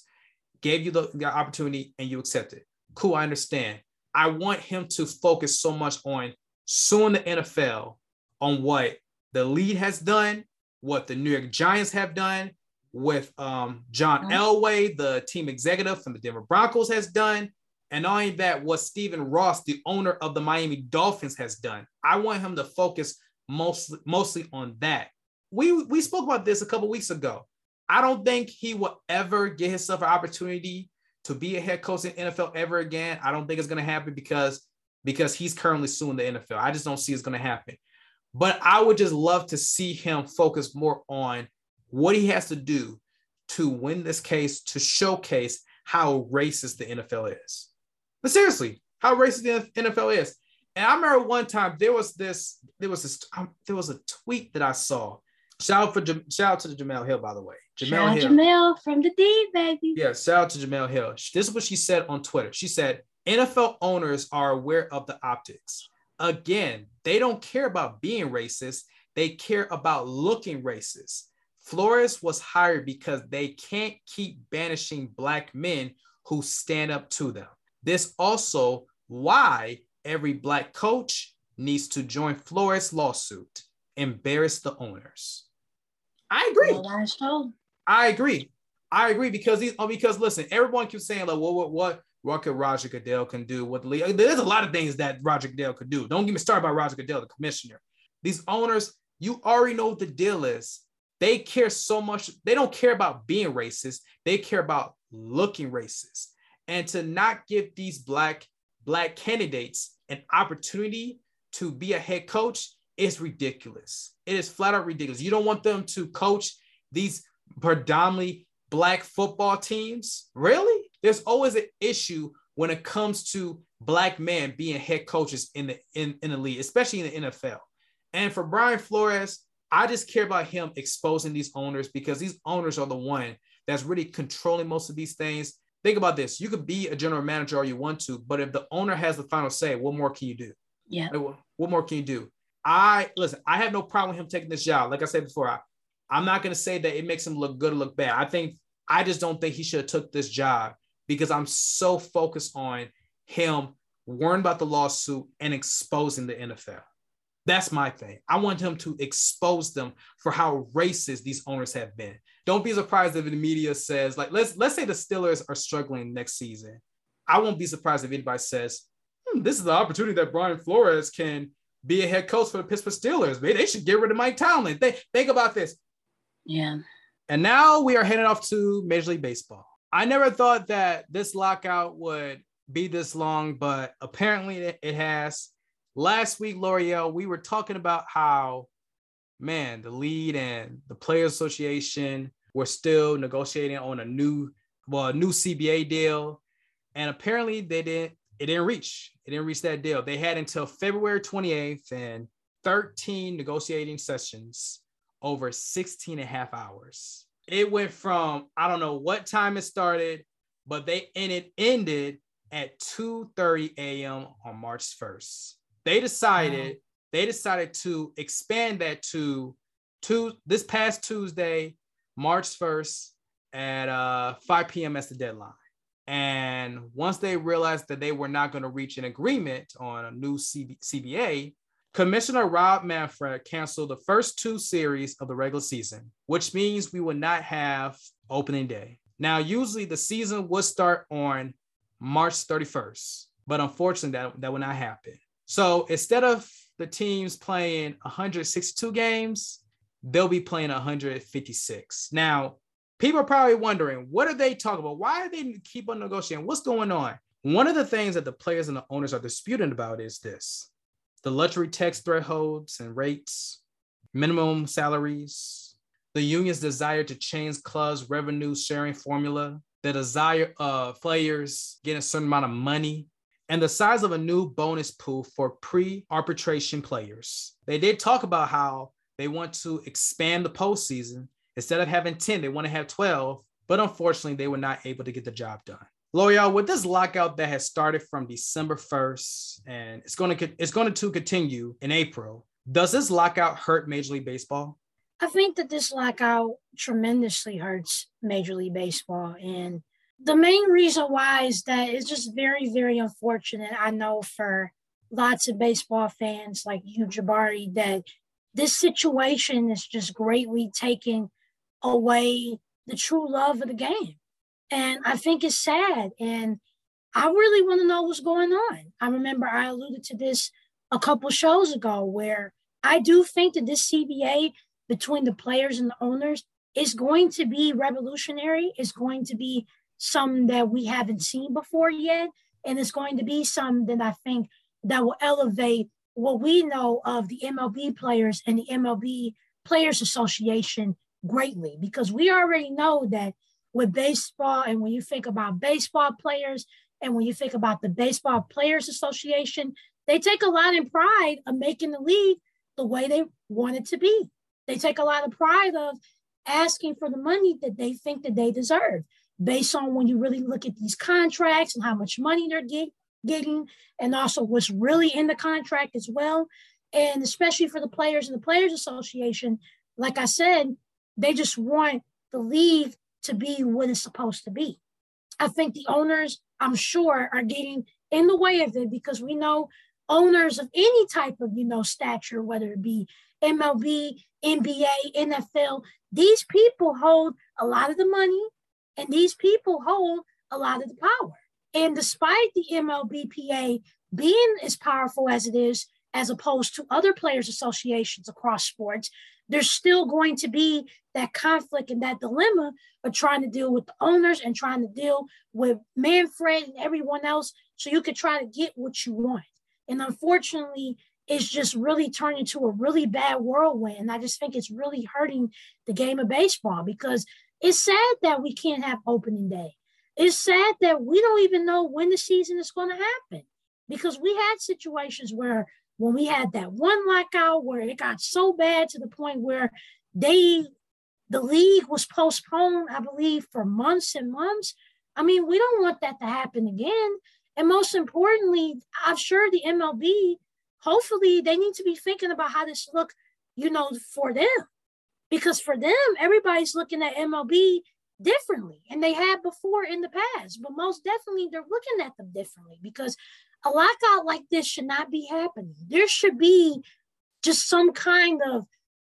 gave you the, the opportunity and you accepted. Cool, I understand. I want him to focus so much on suing the NFL on what the lead has done, what the New York Giants have done, with um, John Elway, the team executive from the Denver Broncos, has done, and not only that, what Stephen Ross, the owner of the Miami Dolphins, has done. I want him to focus mostly mostly on that. We we spoke about this a couple weeks ago. I don't think he will ever get himself an opportunity to be a head coach in NFL ever again. I don't think it's going to happen because because he's currently suing the NFL. I just don't see it's going to happen. But I would just love to see him focus more on what he has to do to win this case to showcase how racist the NFL is. But seriously, how racist the NFL is. And I remember one time there was this, there was this, um, there was a tweet that I saw. Shout out for shout out to the Jemele Hill, by the way. Jemele Hill. Jemele from the D, baby. Yeah, shout out to Jemele Hill. This is what she said on Twitter. She said, NFL owners are aware of the optics. Again, they don't care about being racist, they care about looking racist. Flores was hired because they can't keep banishing black men who stand up to them. This also why every black coach needs to join Flores' lawsuit, embarrass the owners. I agree. Well, I agree. I agree because these oh, because listen, everyone keeps saying like, what what what what could Roger Goodell can do? What the league? There's a lot of things that Roger Goodell could do. Don't get me started about Roger Goodell, the commissioner. These owners, you already know what the deal is. They care so much. They don't care about being racist. They care about looking racist. And to not give these black black candidates an opportunity to be a head coach is ridiculous. It is flat out ridiculous. You don't want them to coach these predominantly black football teams. Really? There's always an issue when it comes to black men being head coaches in the in, in the league, especially in the NFL. And for Brian Flores, I just care about him exposing these owners because these owners are the one that's really controlling most of these things. Think about this. You could be a general manager all you want to, but if the owner has the final say, what more can you do? Yeah. what more can you do? I listen, I have no problem with him taking this job. Like I said before, I, I'm not gonna say that it makes him look good or look bad. I think I just don't think he should have took this job because I'm so focused on him worrying about the lawsuit and exposing the NFL. That's my thing. I want him to expose them for how racist these owners have been. Don't be surprised if the media says, like, let's let's say the Steelers are struggling next season. I won't be surprised if anybody says, hmm, this is the opportunity that Brian Flores can be a head coach for the Pittsburgh Steelers. Maybe they should get rid of Mike Tomlin. They, think about this. Yeah. And now we are heading off to Major League Baseball. I never thought that this lockout would be this long, but apparently it has. Last week, Loreal, we were talking about how, man, the lead and the Players Association were still negotiating on a new, well, a new CBA deal, and apparently they didn't. It didn't reach. It didn't reach that deal. They had until February 28th and 13 negotiating sessions over 16 and a half hours. It went from I don't know what time it started, but they and it ended at 2:30 a.m. on March 1st. They decided wow. they decided to expand that to two this past Tuesday, March 1st at uh, 5 p.m. as the deadline. And once they realized that they were not going to reach an agreement on a new CB- CBA, Commissioner Rob Manfred canceled the first two series of the regular season, which means we will not have opening day. Now, usually the season would start on March 31st, but unfortunately, that, that will not happen. So instead of the teams playing 162 games, they'll be playing 156. Now, people are probably wondering, what are they talking about? Why are they keep on negotiating? What's going on? One of the things that the players and the owners are disputing about is this the luxury tax thresholds and rates, minimum salaries, the union's desire to change clubs' revenue sharing formula, the desire of players getting a certain amount of money, and the size of a new bonus pool for pre arbitration players. They did talk about how they want to expand the postseason. Instead of having 10, they want to have 12, but unfortunately, they were not able to get the job done. Loreal, with this lockout that has started from December 1st and it's going to it's going to continue in April, does this lockout hurt Major League Baseball? I think that this lockout tremendously hurts Major League Baseball. And the main reason why is that it's just very, very unfortunate. I know for lots of baseball fans like you, Jabari, that this situation is just greatly taking away the true love of the game. And I think it's sad. And I really want to know what's going on. I remember I alluded to this a couple shows ago where I do think that this CBA between the players and the owners is going to be revolutionary. It's going to be some that we haven't seen before yet. And it's going to be some that I think that will elevate what we know of the MLB players and the MLB Players Association greatly because we already know that with baseball. And when you think about baseball players and when you think about the Baseball Players Association, they take a lot in pride of making the league the way they want it to be. They take a lot of pride of asking for the money that they think that they deserve based on when you really look at these contracts and how much money they're getting getting and also what's really in the contract as well. And especially for the players and the Players Association, like I said, they just want the league to be what it's supposed to be. I think the owners, I'm sure, are getting in the way of it because we know owners of any type of, you know, stature, whether it be MLB, NBA, NFL, these people hold a lot of the money and these people hold a lot of the power. And despite the MLBPA being as powerful as it is, as opposed to other players' associations across sports, there's still going to be that conflict and that dilemma of trying to deal with the owners and trying to deal with Manfred and everyone else so you could try to get what you want. And unfortunately, it's just really turned into a really bad whirlwind. And I just think it's really hurting the game of baseball because it's sad that we can't have opening day. It's sad that we don't even know when the season is going to happen because we had situations where when we had that one lockout where it got so bad to the point where they the league was postponed, I believe, for months and months. I mean, we don't want that to happen again. And most importantly, I'm sure the MLB, hopefully, they need to be thinking about how this look, you know, for them. Because for them, everybody's looking at MLB differently, and they had before in the past. But most definitely, they're looking at them differently because Oh, a lockout like this should not be happening. There should be just some kind of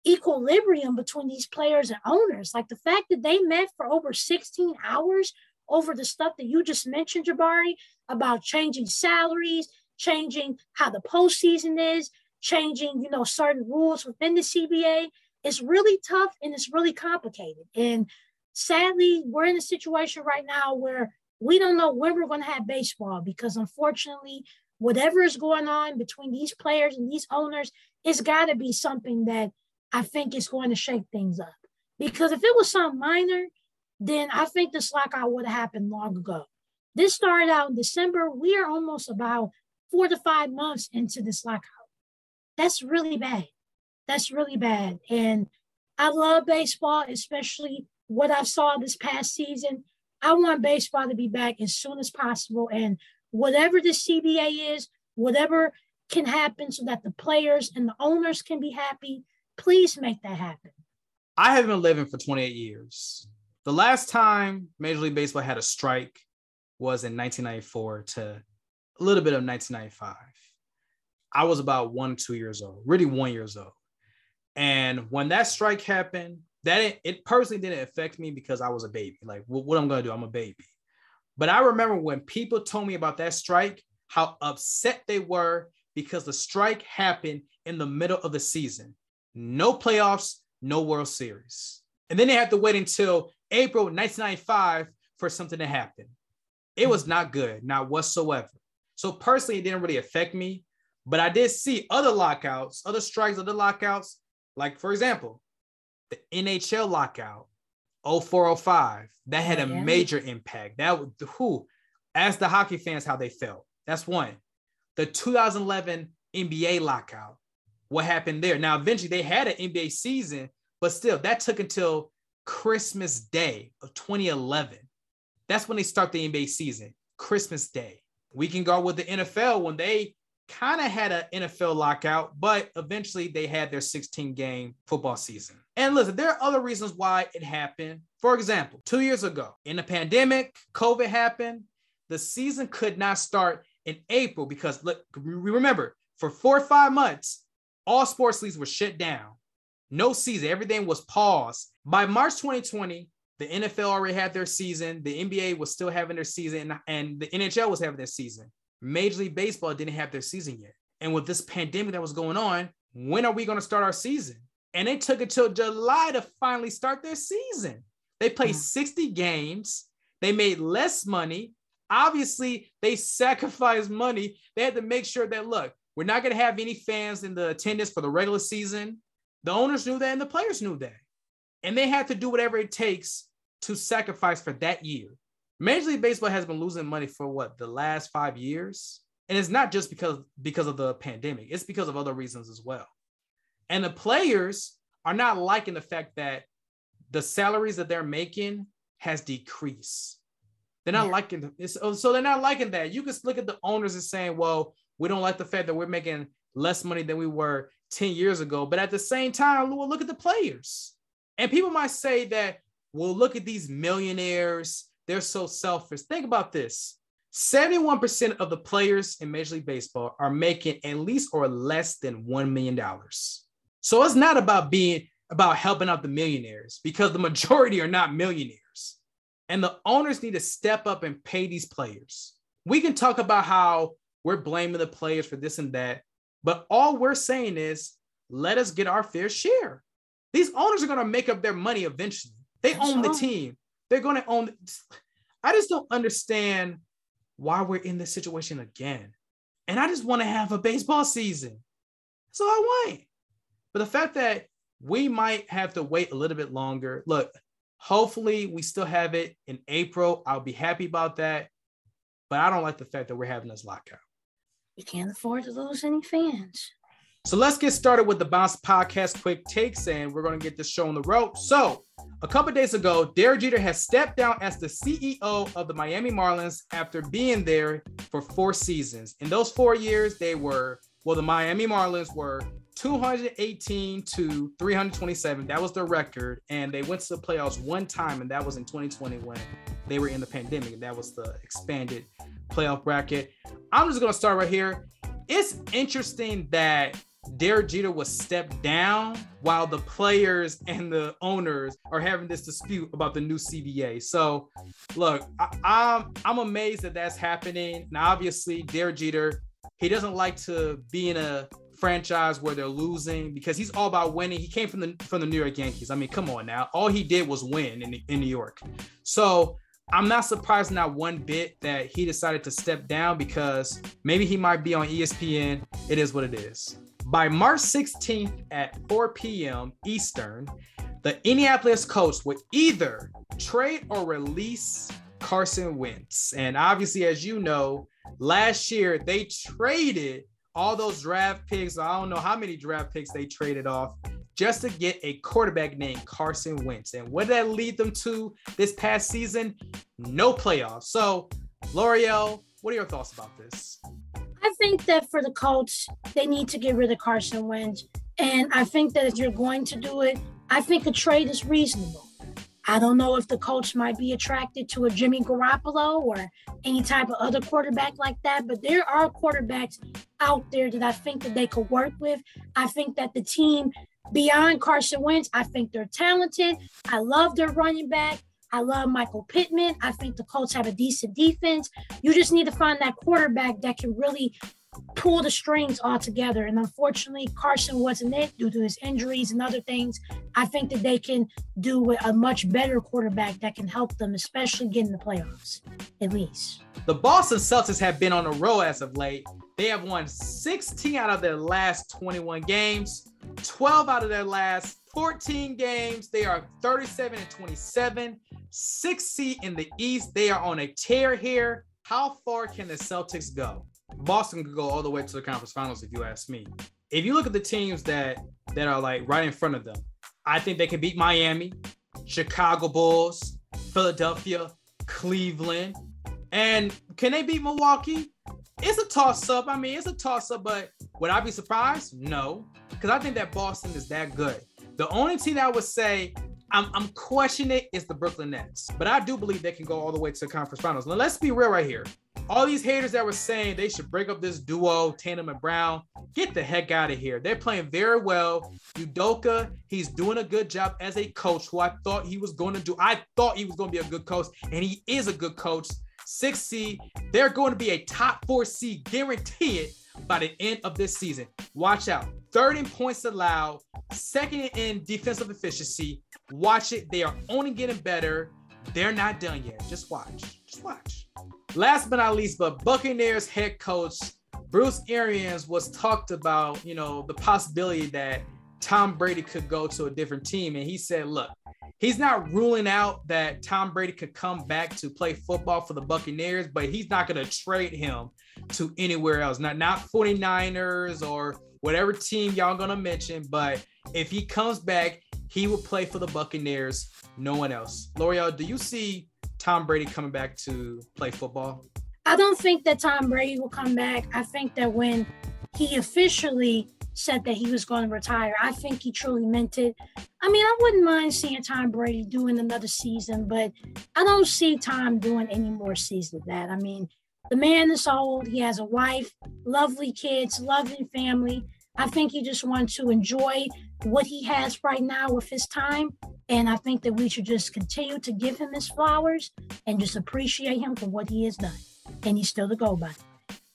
equilibrium between these players and owners. Like the fact that they met for over 16 hours over the stuff that you just mentioned, Jabari, about changing salaries, changing how the postseason is, changing, you know, certain rules within the CBA. It's really tough and it's really complicated. And sadly, we're in a situation right now where we don't know when we're going to have baseball because unfortunately, whatever is going on between these players and these owners, it's got to be something that I think is going to shake things up. Because if it was something minor, then I think this lockout would have happened long ago. This started out in December. We are almost about four to five months into this lockout. That's really bad. That's really bad. And I love baseball, especially what I saw this past season. I want baseball to be back as soon as possible. And whatever the CBA is, whatever can happen so that the players and the owners can be happy, please make that happen. I have been living for 28 years. The last time Major League Baseball had a strike was in 1994 to a little bit of 1995. I was about one, two years old, really one years old. And when that strike happened, that it, personally didn't affect me because I was a baby. Like what, what I'm gonna do, I'm a baby. But I remember when people told me about that strike, how upset they were because the strike happened in the middle of the season. No playoffs, no World Series. And then they had to wait until April 1995 for something to happen. It was not good, not whatsoever. So personally, it didn't really affect me. But I did see other lockouts, other strikes, other lockouts. Like, for example, the NHL lockout 0405 that had a major impact. That was who ask the hockey fans how they felt. That's one. The 2011 NBA lockout. What happened there? Now, eventually they had an NBA season, but still, that took until Christmas Day of 2011. That's when they start the NBA season, Christmas Day. We can go with the NFL when they kind of had an NFL lockout, but eventually they had their 16 game football season. And listen, there are other reasons why it happened. For example, two years ago, in the pandemic, COVID happened. The season could not start in April because look, we remember, for four or five months, all sports leagues were shut down. No season, everything was paused. By March 2020, the NFL already had their season. The NBA was still having their season, and the NHL was having their season. Major League Baseball didn't have their season yet. And with this pandemic that was going on, when are we going to start our season? And they took until July to finally start their season. They played mm. 60 games. They made less money. Obviously, they *laughs* sacrificed money. They had to make sure that, look, we're not going to have any fans in the attendance for the regular season. The owners knew that and the players knew that. And they had to do whatever it takes to sacrifice for that year. Major League Baseball has been losing money for what the last five years, and it's not just because because of the pandemic; it's because of other reasons as well. And the players are not liking the fact that the salaries that they're making has decreased. They're not yeah. liking it. Oh, so they're not liking that. You can look at the owners and saying, well, we don't like the fact that we're making less money than we were 10 years ago. But at the same time, look at the players. And people might say that, well, look at these millionaires. They're so selfish. Think about this 71% of the players in Major League Baseball are making at least or less than $1 million. So it's not about being about helping out the millionaires because the majority are not millionaires. And the owners need to step up and pay these players. We can talk about how we're blaming the players for this and that, but all we're saying is let us get our fair share. These owners are going to make up their money eventually. They own the team. They're going to own. I just don't understand why we're in this situation again. And I just want to have a baseball season. That's all I want. But the fact that we might have to wait a little bit longer. Look, hopefully we still have it in April. I'll be happy about that. But I don't like the fact that we're having this lockout. We can't afford to lose any fans. So let's get started with the Bounce Podcast quick takes, and we're going to get this show on the road. So, a couple days ago, Derek Jeter has stepped down as the CEO of the Miami Marlins after being there for four seasons. In those four years, they were, well, the Miami Marlins were 218 to 327. That was their record. And they went to the playoffs one time, and that was in 2020 when they were in the pandemic. And that was the expanded playoff bracket. I'm just going to start right here. It's interesting that Derek Jeter was stepped down while the players and the owners are having this dispute about the new CBA. So, look, I, I'm, I'm amazed that that's happening. Now, obviously, Derek Jeter, he doesn't like to be in a franchise where they're losing because he's all about winning. He came from the from the New York Yankees. I mean, come on now. All he did was win in, in New York. So I'm not surprised not one bit that he decided to step down because maybe he might be on ESPN. It is what it is. By March 16th at 4 p.m. Eastern, the Indianapolis Colts would either trade or release Carson Wentz. And obviously, as you know, last year they traded all those draft picks. I don't know how many draft picks they traded off just to get a quarterback named Carson Wentz. And what did that lead them to this past season? No playoffs. So, Loreal, what are your thoughts about this? I think that for the Colts, they need to get rid of Carson Wentz. And I think that if you're going to do it, I think a trade is reasonable. I don't know if the Colts might be attracted to a Jimmy Garoppolo or any type of other quarterback like that, but there are quarterbacks out there that I think that they could work with. I think that the team beyond Carson Wentz, I think they're talented. I love their running back. I love Michael Pittman. I think the Colts have a decent defense. You just need to find that quarterback that can really pull the strings all together. And unfortunately, Carson wasn't it due to his injuries and other things. I think that they can do with a much better quarterback that can help them, especially get in the playoffs, at least. The Boston Celtics have been on a roll as of late. They have won 16 out of their last 21 games, 12 out of their last 14 games. They are 37 and 27, six seed in the East. They are on a tear here. How far can the Celtics go? Boston could go all the way to the conference finals if you ask me. If you look at the teams that that are like right in front of them, I think they can beat Miami, Chicago Bulls, Philadelphia, Cleveland, and can they beat Milwaukee? It's a toss up. I mean, it's a toss up, but would I be surprised? No, because I think that Boston is that good. The only team I would say I'm, I'm questioning it is the Brooklyn Nets, but I do believe they can go all the way to the conference finals. Now, let's be real right here all these haters that were saying they should break up this duo, Tatum and Brown, get the heck out of here. They're playing very well. Udoka, he's doing a good job as a coach who I thought he was going to do. I thought he was going to be a good coach, and he is a good coach. Six seed, they're going to be a top four seed, guarantee it, by the end of this season. Watch out. Third in points allowed, second in defensive efficiency. Watch it. They are only getting better. They're not done yet. Just watch. Just watch. Last but not least, but Buccaneers head coach Bruce Arians was talked about, you know, the possibility that Tom Brady could go to a different team. And he said, look, he's not ruling out that Tom Brady could come back to play football for the Buccaneers, but he's not going to trade him to anywhere else. Not not 49ers or whatever team y'all going to mention, but if he comes back, he will play for the Buccaneers, no one else. Loreal, do you see Tom Brady coming back to play football? I don't think that Tom Brady will come back. I think that when he officially said that he was going to retire, I think he truly meant it. I mean, I wouldn't mind seeing Tom Brady doing another season, but I don't see Tom doing any more seasons of that. I mean, the man is old. He has a wife, lovely kids, loving family. I think he just wants to enjoy what he has right now with his time. And I think that we should just continue to give him his flowers and just appreciate him for what he has done. And he's still the go by.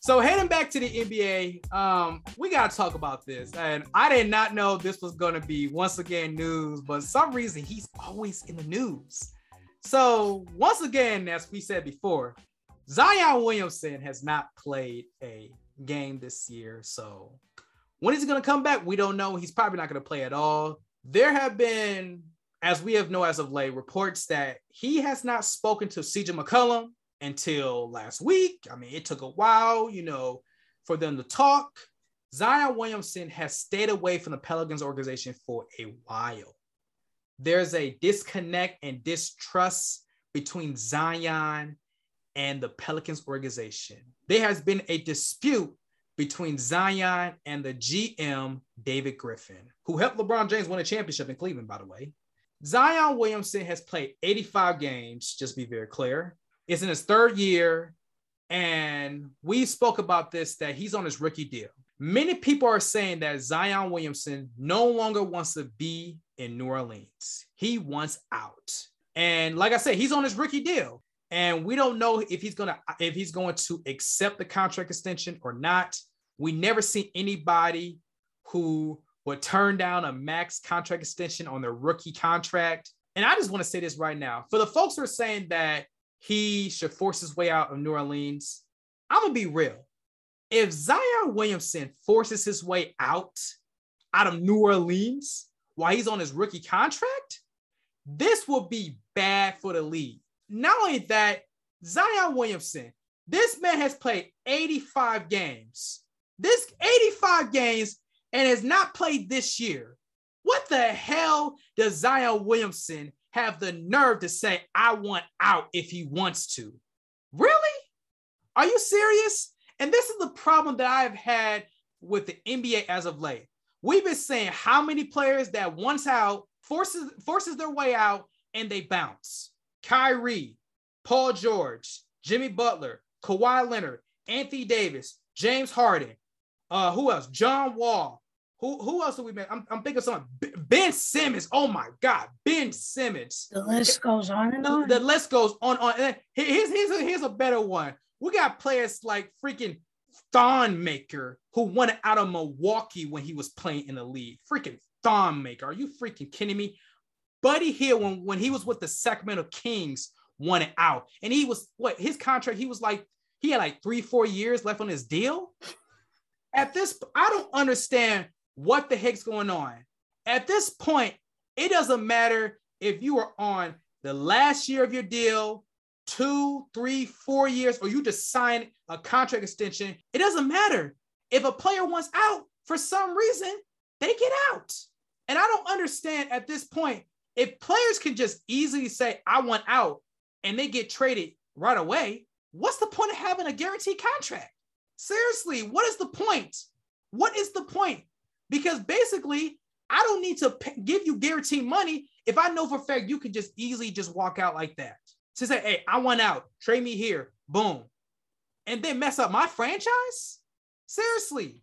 So heading back to the NBA, um, we gotta talk about this. And I did not know this was gonna be once again news, but some reason he's always in the news. So once again, as we said before, Zion Williamson has not played a game this year. So when is he to come back? We don't know. He's probably not to play at all. There have been, as we have known as of late, reports that he has not spoken to CJ McCollum until last week. I mean, it took a while, you know, for them to talk. Zion Williamson has stayed away from the Pelicans organization for a while. There's a disconnect and distrust between Zion and the Pelicans organization. There has been a dispute between Zion and the GM, David Griffin, who helped LeBron James win a championship in Cleveland, by the way. Zion Williamson has played 85 games, just be very clear. It's in his third year. And we spoke about this that he's on his rookie deal. Many people are saying that Zion Williamson no longer wants to be in New Orleans. He wants out. And like I said, he's on his rookie deal and we don't know if he's gonna if he's going to accept the contract extension or not. We never see anybody who would turn down a max contract extension on their rookie contract. And I just want to say this right now for the folks who are saying that he should force his way out of New Orleans, I'm gonna be real. If Zion Williamson forces his way out out of New Orleans while he's on his rookie contract, this will be bad for the league not only that, Zion Williamson, this man has played 85 games. This 85 games and has not played this year. What the hell does Zion Williamson have the nerve to say, I want out if he wants to? Really? Are you serious? And this is the problem that I've had with the NBA as of late. We've been saying how many players that once out forces forces their way out and they bounce. Kyrie, Paul George, Jimmy Butler, Kawhi Leonard, Anthony Davis, James Harden. Uh, who else? John Wall. Who who else do we met? I'm, I'm thinking of someone. Ben Simmons. Oh my God, Ben Simmons. The list goes on and on. The, list goes on on. Here's here's a, here's a better one. We got players like freaking Thon Maker who won it out of Milwaukee when he was playing in the league. Freaking Thon Maker. Are you freaking kidding me? Buddy Hield, when, when he was with the Sacramento Kings, won it out. And he was what his contract, he was like, he had like three, four years left on his deal. At this, I don't understand what the heck's going on. At this point, it doesn't matter if you are on the last year of your deal, two, three, four years, or you just sign a contract extension. It doesn't matter. If a player wants out for some reason, they get out. And I don't understand at this point if players can just easily say, I want out, and they get traded right away, what's the point of having a guaranteed contract? Seriously, what is the point? What is the point? Because basically, I don't need to pay, give you guaranteed money if I know for fact you can just easily just walk out like that. To say, hey, I want out, trade me here, boom. And then mess up my franchise? Seriously.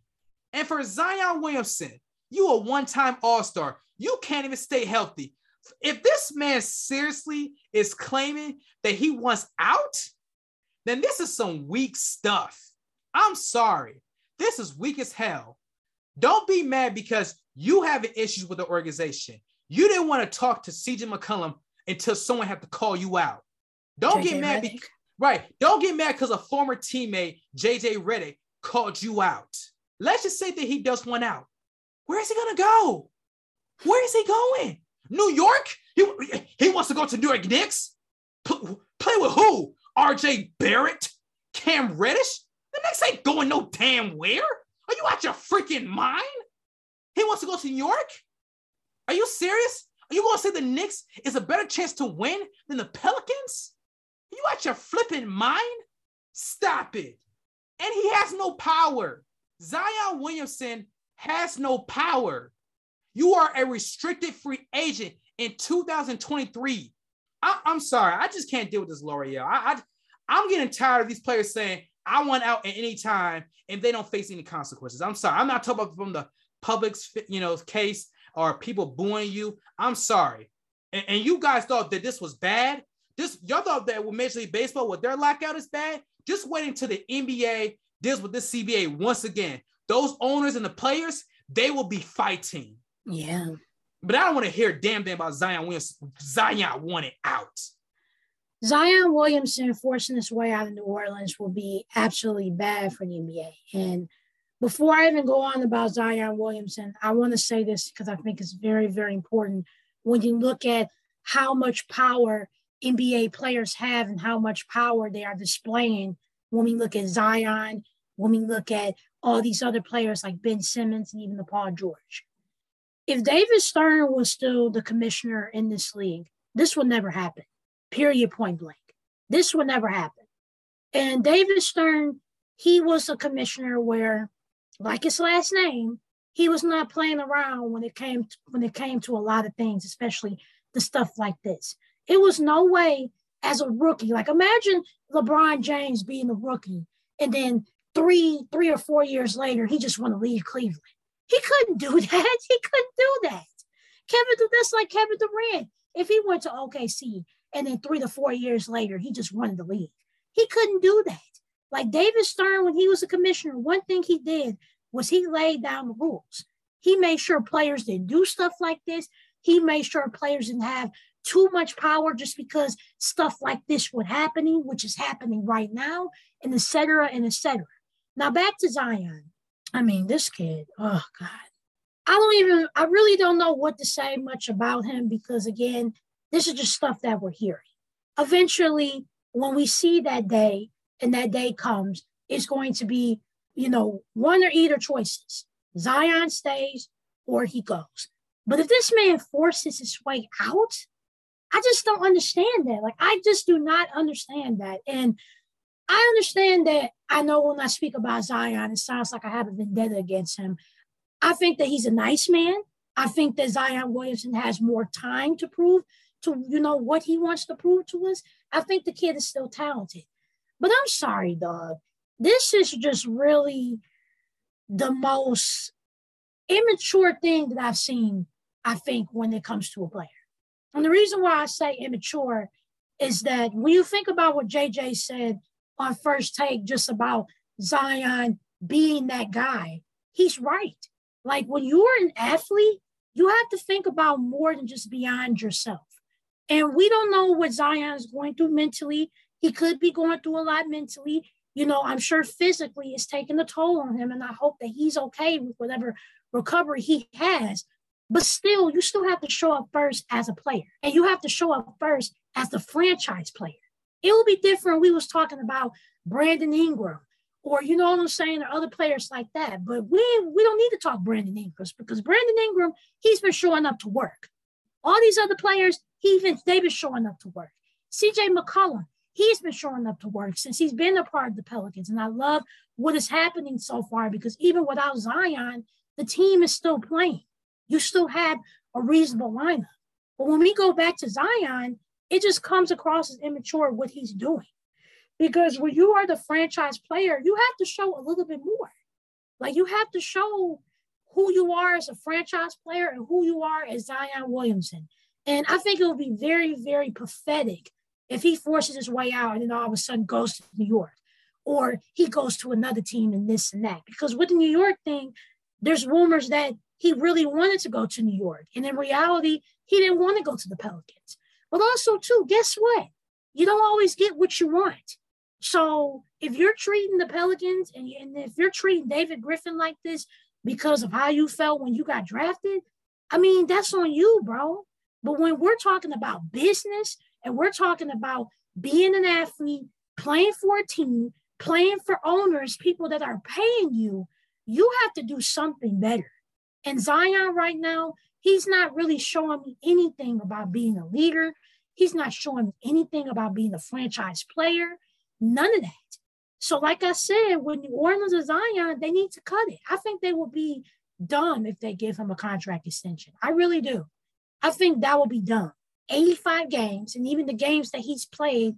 And for Zion Williamson, you a one-time all-star. You can't even stay healthy if this man seriously is claiming that he wants out, then this is some weak stuff. I'm sorry. This is weak as hell. Don't be mad because you have issues with the organization. You didn't want to talk to CJ McCollum until someone had to call you out. Don't JJ get mad. Be- right. Don't get mad because a former teammate, JJ Redick, called you out. Let's just say that he does one out. Where is he going to go? Where is he going? New York? He, he wants to go to New York Knicks? P- play with who? RJ Barrett? Cam Reddish? The Knicks ain't going no damn where. Are you out your freaking mind? He wants to go to New York? Are you serious? Are you going to say the Knicks is a better chance to win than the Pelicans? Are You out your flipping mind? Stop it. And he has no power. Zion Williamson has no power. You are a restricted free agent in 2023. I, am sorry. I just can't deal with this, Loreal. I, I, I'm getting tired of these players saying, I want out at any time and they don't face any consequences. I'm sorry. I'm not talking about from the public's you know case or people booing you. I'm sorry. And, and you guys thought that this was bad. This y'all thought that with Major League Baseball, with their lockout is bad. Just wait until the NBA deals with this CBA once again. Those owners and the players, they will be fighting. Yeah. But I don't want to hear damn thing about Zion Williamson. Zion wanted out. Zion Williamson forcing his way out of New Orleans will be absolutely bad for the NBA. And before I even go on about Zion Williamson, I want to say this because I think it's very, very important. When you look at how much power NBA players have and how much power they are displaying, when we look at Zion, when we look at all these other players like Ben Simmons and even the Paul George. If David Stern was still the commissioner in this league, this would never happen period point blank. This would never happen. And David Stern, he was a commissioner where, like his last name, he was not playing around when it came to, when it came to a lot of things, especially the stuff like this. It was no way as a rookie. Like imagine LeBron James being a rookie, and then three three or four years later, he just want to leave Cleveland. He couldn't do *laughs* that. He couldn't do that. Kevin, that's like Kevin Durant. If he went to OKC and then three to four years later, he just wanted the league. He couldn't do that. Like David Stern, when he was a commissioner, one thing he did was he laid down the rules. He made sure players didn't do stuff like this. He made sure players didn't have too much power just because stuff like this was happening, which is happening right now, and et cetera, and et cetera. Now back to Zion. I mean, this kid, oh God. I don't even, I really don't know what to say much about him because again, this is just stuff that we're hearing. Eventually, when we see that day and that day comes, it's going to be, you know, one or either choices. Zion stays or he goes. But if this man forces his way out, I just don't understand that. Like, I just do not understand that. And I understand that I know when I speak about Zion, it sounds like I have a vendetta against him. I think that he's a nice man. I think that Zion Williamson has more time to prove to you know what he wants to prove to us, I think the kid is still talented. But I'm sorry, dog. This is just really the most immature thing that I've seen, I think, when it comes to a player. And the reason why I say immature is that when you think about what JJ said on first take, just about Zion being that guy, he's right. Like when you're an athlete, you have to think about more than just beyond yourself. And we don't know what Zion is going through mentally. He could be going through a lot mentally. You know, I'm sure physically it's taking a toll on him. And I hope that he's okay with whatever recovery he has. But still, you still have to show up first as a player. And you have to show up first as the franchise player. It will be different. We was talking about Brandon Ingram or you know what I'm saying, or other players like that. But we we don't need to talk Brandon Ingram because Brandon Ingram, he's been showing up to work. All these other players, even they've been showing up to work. CJ McCollum, he's been showing up to work since he's been a part of the Pelicans. And I love what is happening so far because even without Zion, the team is still playing. You still have a reasonable lineup. But when we go back to Zion, it just comes across as immature what he's doing. Because when you are the franchise player, you have to show a little bit more. Like you have to show who you are as a franchise player and who you are as Zion Williamson. And I think it would be very, very pathetic if he forces his way out and then all of a sudden goes to New York or he goes to another team and this and that. Because with the New York thing, there's rumors that he really wanted to go to New York. And in reality, he didn't want to go to the Pelicans. But also, too, guess what? You don't always get what you want. So if you're treating the Pelicans and, and if you're treating David Griffin like this, because of how you felt when you got drafted, I mean, that's on you, bro. But when we're talking about business and we're talking about being an athlete, playing for a team, playing for owners, people that are paying you, you have to do something better. And Zion right now, he's not really showing me anything about being a leader. He's not showing me anything about being a franchise player, none of that. So, like I said, with New Orleans or Zion, they need to cut it. I think they will be dumb if they give him a contract extension. I really do. I think that will be dumb. 85 games, and even the games that he's played,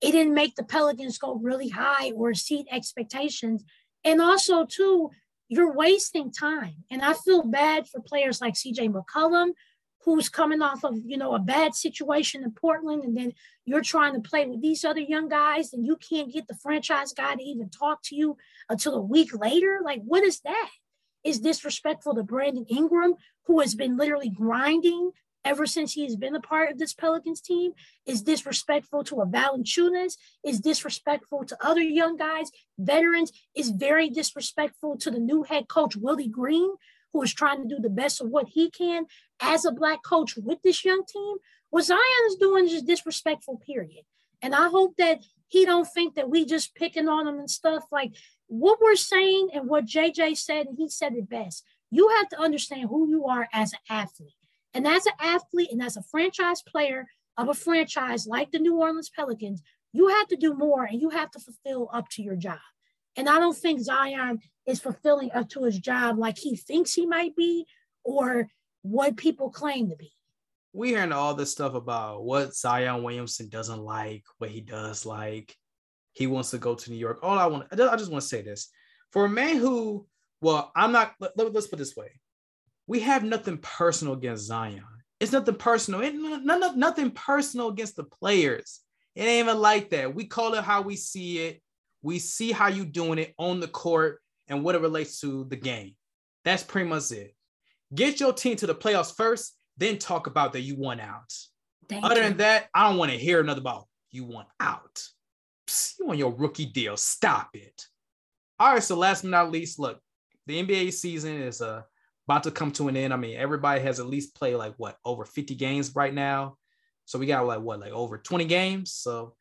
it didn't make the Pelicans go really high or exceed expectations. And also, too, you're wasting time. And I feel bad for players like CJ McCollum, who's coming off of, you know, a bad situation in Portland. And then you're trying to play with these other young guys and you can't get the franchise guy to even talk to you until a week later. Like, what is that? Is disrespectful to Brandon Ingram, who has been literally grinding ever since he has been a part of this Pelicans team is disrespectful to a Valanciunas, is disrespectful to other young guys, veterans, is very disrespectful to the new head coach, Willie Green, who is trying to do the best of what he can as a black coach with this young team. What Zion is doing is disrespectful, period. And I hope that he don't think that we just picking on him and stuff like what we're saying and what JJ said, and he said it best. You have to understand who you are as an athlete. And as an athlete and as a franchise player of a franchise like the New Orleans Pelicans, you have to do more and you have to fulfill up to your job. And I don't think Zion is fulfilling up to his job like he thinks he might be or what people claim to be. We hearing all this stuff about what Zion Williamson doesn't like, what he does like. He wants to go to New York. All I want, I just want to say this: for a man who, well, I'm not. Let, us put this way: we have nothing personal against Zion. It's nothing personal. It, none, nothing personal against the players. It ain't even like that. We call it how we see it. We see how you doing it on the court and what it relates to the game. That's pretty much it. Get your team to the playoffs first, then talk about that you won out. Thank Other you. than that, I don't want to hear another about you won out. Psst, you on your rookie deal. Stop it. All right. So last but not least, look, the NBA season is uh, about to come to an end. I mean, everybody has at least played like what over 50 games right now. So we got like what, like over 20 games. So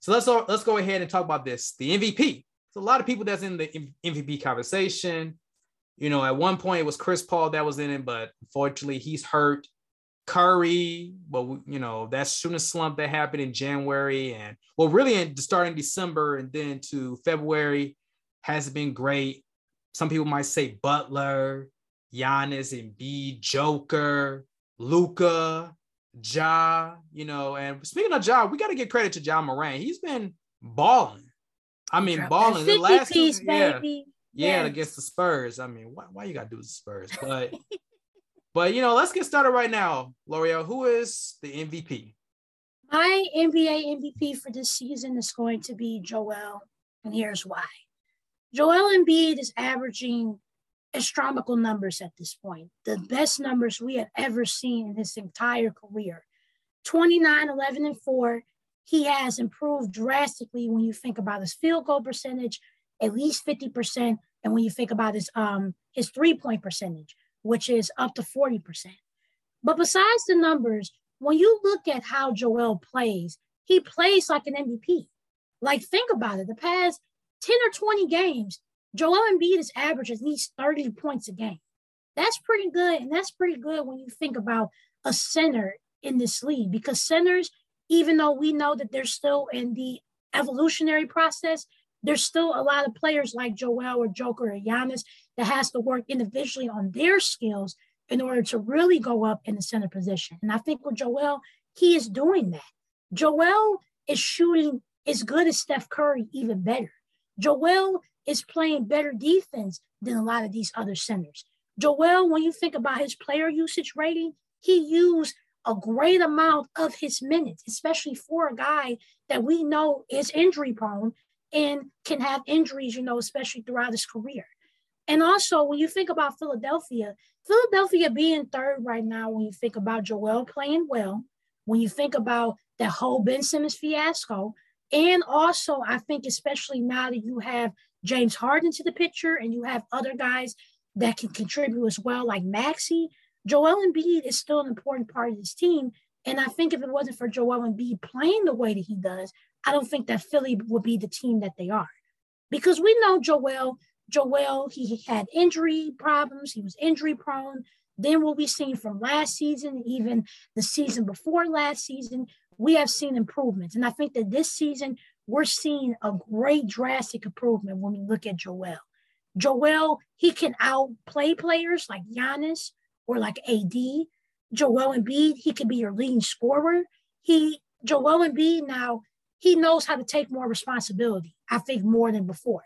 so let's let's go ahead and talk about this. The MVP. A lot of people that's in the MVP conversation. You know, at one point it was Chris Paul that was in it, but unfortunately he's hurt. Curry, well, you know, that shooting slump that happened in January and well, really in starting December and then to February has been great. Some people might say Butler, Giannis, Embiid, Joker, Luka, Ja, you know, and speaking of Ja, we got to get credit to Ja Morant. He's been balling. I mean, balling. The last piece, two, yeah, baby. yeah, yes. against the Spurs. I mean, why, why you got to do the Spurs? *laughs* But, but you know, let's get started right now, Loreal. Who is the MVP? My NBA MVP for this season is going to be Joel, and here's why. Joel Embiid is averaging astronomical numbers at this point, the best numbers we have ever seen in his entire career. 29, 11, and 4. He has improved drastically when you think about his field goal percentage, at least 50%. And when you think about his um his three-point percentage, which is up to 40%. But besides the numbers, when you look at how Joel plays, he plays like an MVP. Like, think about it. The past 10 or 20 games, Joel Embiid is average at least 30 points a game. That's pretty good. And that's pretty good when you think about a center in this league because centers, even though we know that they're still in the evolutionary process, there's still a lot of players like Joel or Joker or Giannis that has to work individually on their skills in order to really go up in the center position. And I think with Joel, he is doing that. Joel is shooting as good as Steph Curry, even better. Joel is playing better defense than a lot of these other centers. Joel, when you think about his player usage rating, he used a great amount of his minutes, especially for a guy that we know is injury prone and can have injuries, you know, especially throughout his career. And also, when you think about Philadelphia, Philadelphia being third right now, when you think about Joel playing well, when you think about that whole Ben Simmons fiasco, and also I think especially now that you have James Harden to the picture and you have other guys that can contribute as well, like Maxey, Joel Embiid is still an important part of this team. And I think if it wasn't for Joel Embiid playing the way that he does, I don't think that Philly would be the team that they are. Because we know Joel, Joel, he had injury problems, he was injury prone. Then what we've seen from last season, even the season before last season, we have seen improvements. And I think that this season, we're seeing a great drastic improvement when we look at Joel. Joel, he can outplay players like Giannis or like AD. Joel Embiid, he can be your leading scorer. He Joel Embiid now, he knows how to take more responsibility, I think more than before.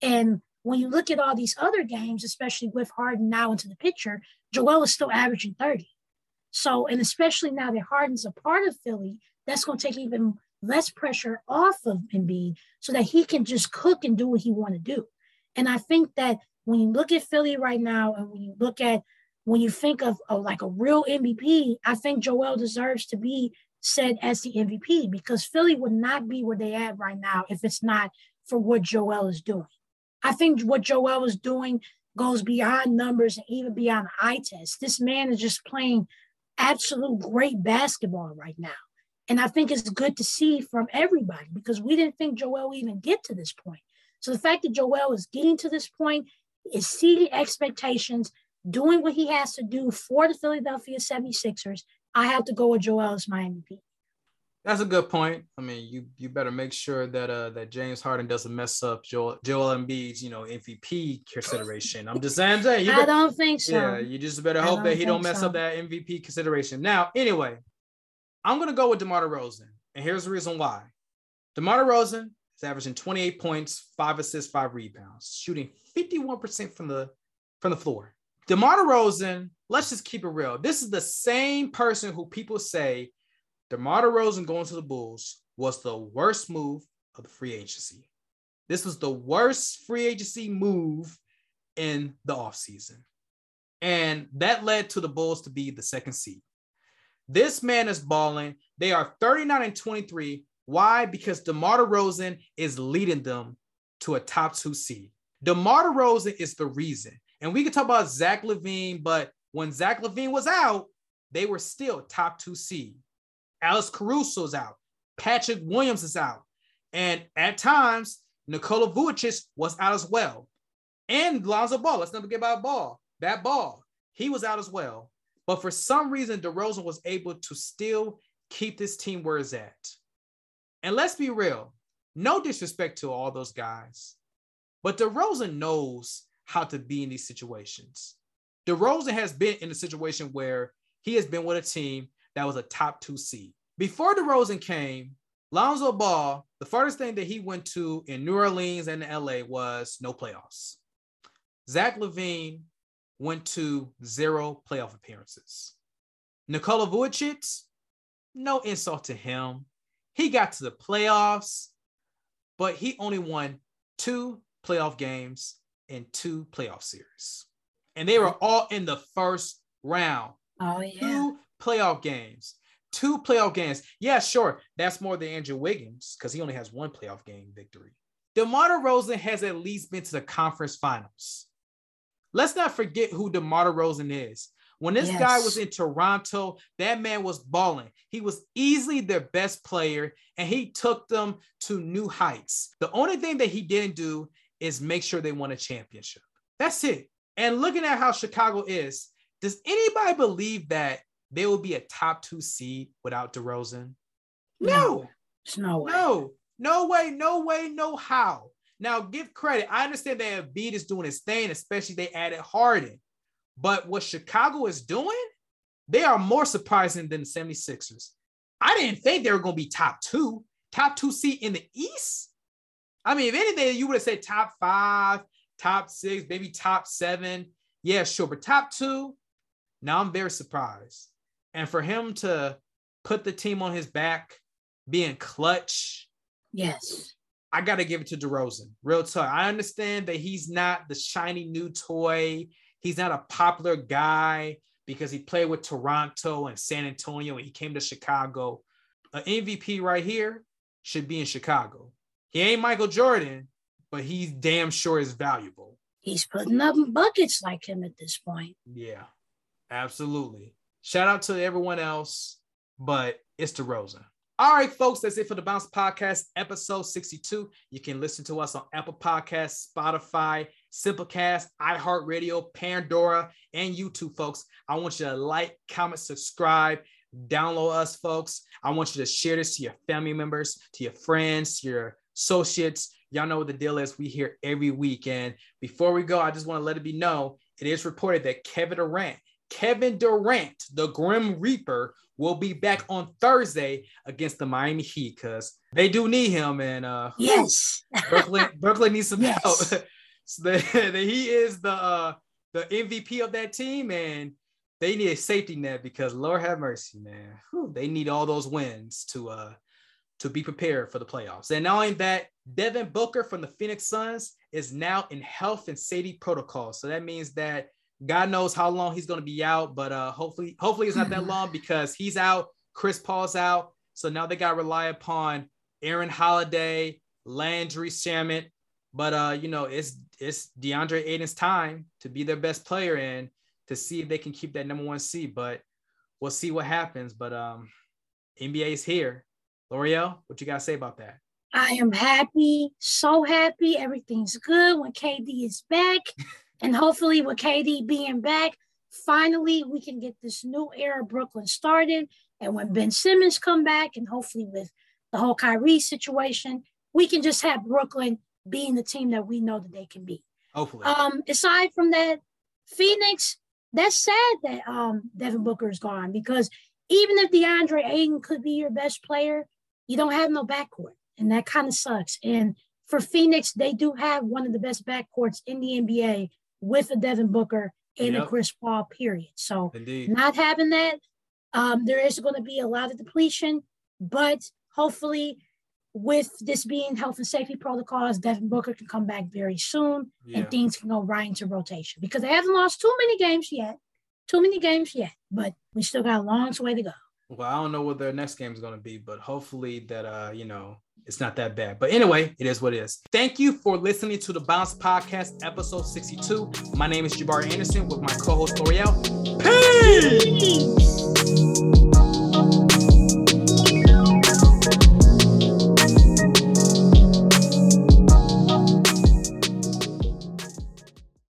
And when you look at all these other games, especially with Harden now into the picture, Joel is still averaging 30. So, and especially now that Harden's a part of Philly, that's going to take even less pressure off of Embiid so that he can just cook and do what he want to do. And I think that when you look at Philly right now, and when you look at when you think of, like a real MVP, I think Joel deserves to be said as the MVP because Philly would not be where they at right now if it's not for what Joel is doing. I think what Joel is doing goes beyond numbers and even beyond eye test. This man is just playing absolute great basketball right now. And I think it's good to see from everybody because we didn't think Joel would even get to this point. So the fact that Joel is getting to this point, is exceeding expectations, doing what he has to do for the Philadelphia 76ers, I have to go with Joel as my MVP. That's a good point. I mean, you you better make sure that uh that James Harden doesn't mess up Joel Joel Embiid's you know MVP consideration. I'm just saying, saying you I don't think so. Yeah, you just better hope that he don't mess so. up that MVP consideration. Now, anyway, I'm gonna go with DeMar DeRozan, and here's the reason why. DeMar DeRozan is averaging 28 points, five assists, five rebounds, shooting 51% from the from the floor. DeMar DeRozan, let's just keep it real. This is the same person who people say DeMar DeRozan going to the Bulls was the worst move of the free agency. This was the worst free agency move in the offseason. And that led to the Bulls to be the second seed. This man is balling. They are 39 and 23. Why? Because DeMar DeRozan is leading them to a top two seed. DeMar DeRozan is the reason. And we can talk about Zach LaVine, but when Zach LaVine was out, they were still top two seed. Alex Caruso's out. Patrick Williams is out. And at times, Nikola Vucevic was out as well. And Lonzo Ball, let's never get about ball. That ball, he was out as well. But for some reason, DeRozan was able to still keep this team where it's at. And let's be real, no disrespect to all those guys, but DeRozan knows how to be in these situations. DeRozan has been in a situation where he has been with a team that was a top two seed. Before DeRozan came, Lonzo Ball, the farthest thing that he went to in New Orleans and LA was no playoffs. Zach LaVine went to zero playoff appearances. Nikola Vucevic, no insult to him. He got to the playoffs, but he only won two playoff games in two playoff series. And they were all in the first round. Oh, yeah. Two playoff games. Two playoff games. Yeah, sure. That's more than Andrew Wiggins because he only has one playoff game victory. DeMar DeRozan has at least been to the conference finals. Let's not forget who DeMar DeRozan is. When this yes. guy was in Toronto, that man was balling. He was easily their best player and he took them to new heights. The only thing that he didn't do is make sure they won a championship. That's it. And looking at how Chicago is, does anybody believe that they will be a top two seed without DeRozan? No. No, no way. No, no way, no way, no how. Now, give credit. I understand that Embiid is doing his thing, especially they added Harden. But what Chicago is doing, they are more surprising than the 76ers. I didn't think they were going to be top two, top two seed in the East. I mean, if anything, you would have said top five, top six, maybe top seven. Yeah, sure. But top two, now I'm very surprised. And for him to put the team on his back, being clutch. Yes. I got to give it to DeRozan. Real talk. I understand that he's not the shiny new toy. He's not a popular guy because he played with Toronto and San Antonio and he came to Chicago. An MVP right here should be in Chicago. He ain't Michael Jordan, but he's damn sure is valuable. He's putting up buckets like him at this point. Yeah, absolutely. Shout out to everyone else, but it's DeRozan. All right, folks, that's it for the Bounce Podcast, episode 62. You can listen to us on Apple Podcasts, Spotify, Simplecast, iHeartRadio, Pandora, and YouTube, folks. I want you to like, comment, subscribe. download us, folks. I want you to share this to your family members, to your friends, your associates. Y'all know what the deal is. We hear every week. And before we go, I just want to let it be known it is reported that Kevin Durant, Kevin Durant, the Grim Reaper, will be back on Thursday against the Miami Heat because they do need him. And uh, yes, Brooklyn, *laughs* Brooklyn needs some yes. help. *laughs* so the, *laughs* the, he is the uh, the MVP of that team, and they need a safety net because Lord have mercy, man. Whew, they need all those wins to uh to be prepared for the playoffs. And not only that, Devin Booker from the Phoenix Suns is now in health and safety protocol. So that means that God knows how long he's going to be out, but uh, hopefully, hopefully it's not that long *laughs* because he's out. Chris Paul's out, so now they got to rely upon Aaron Holiday, Landry Shamet. But uh, you know, it's it's DeAndre Ayton's time to be their best player and to see if they can keep that number one seed. But we'll see what happens. But um, NBA is here. Loreal, what you got to say about that? I am happy, so happy. Everything's good when KD is back. *laughs* and hopefully, with KD being back, finally we can get this new era Brooklyn started. And when Ben Simmons come back, and hopefully with the whole Kyrie situation, we can just have Brooklyn being the team that we know that they can be. Hopefully. Um, aside from that, Phoenix, that's sad that um Devin Booker is gone because even if DeAndre Ayton could be your best player, you don't have no backcourt, and that kind of sucks. And for Phoenix, they do have one of the best backcourts in the NBA with a Devin Booker and yep. a Chris Paul. Period. So Indeed. not having that, um, there is going to be a lot of depletion, but hopefully. With this being health and safety protocols, Devin Booker can come back very soon yeah. and things can go right into rotation because they haven't lost too many games yet. Too many games yet, but we still got a long way to go. Well, I don't know what their next game is going to be, but hopefully that uh, you know, it's not that bad. But anyway, it is what it is. Thank you for listening to the Bounce Podcast, episode 62. My name is Jabari Anderson with my co-host Loreal. Peace!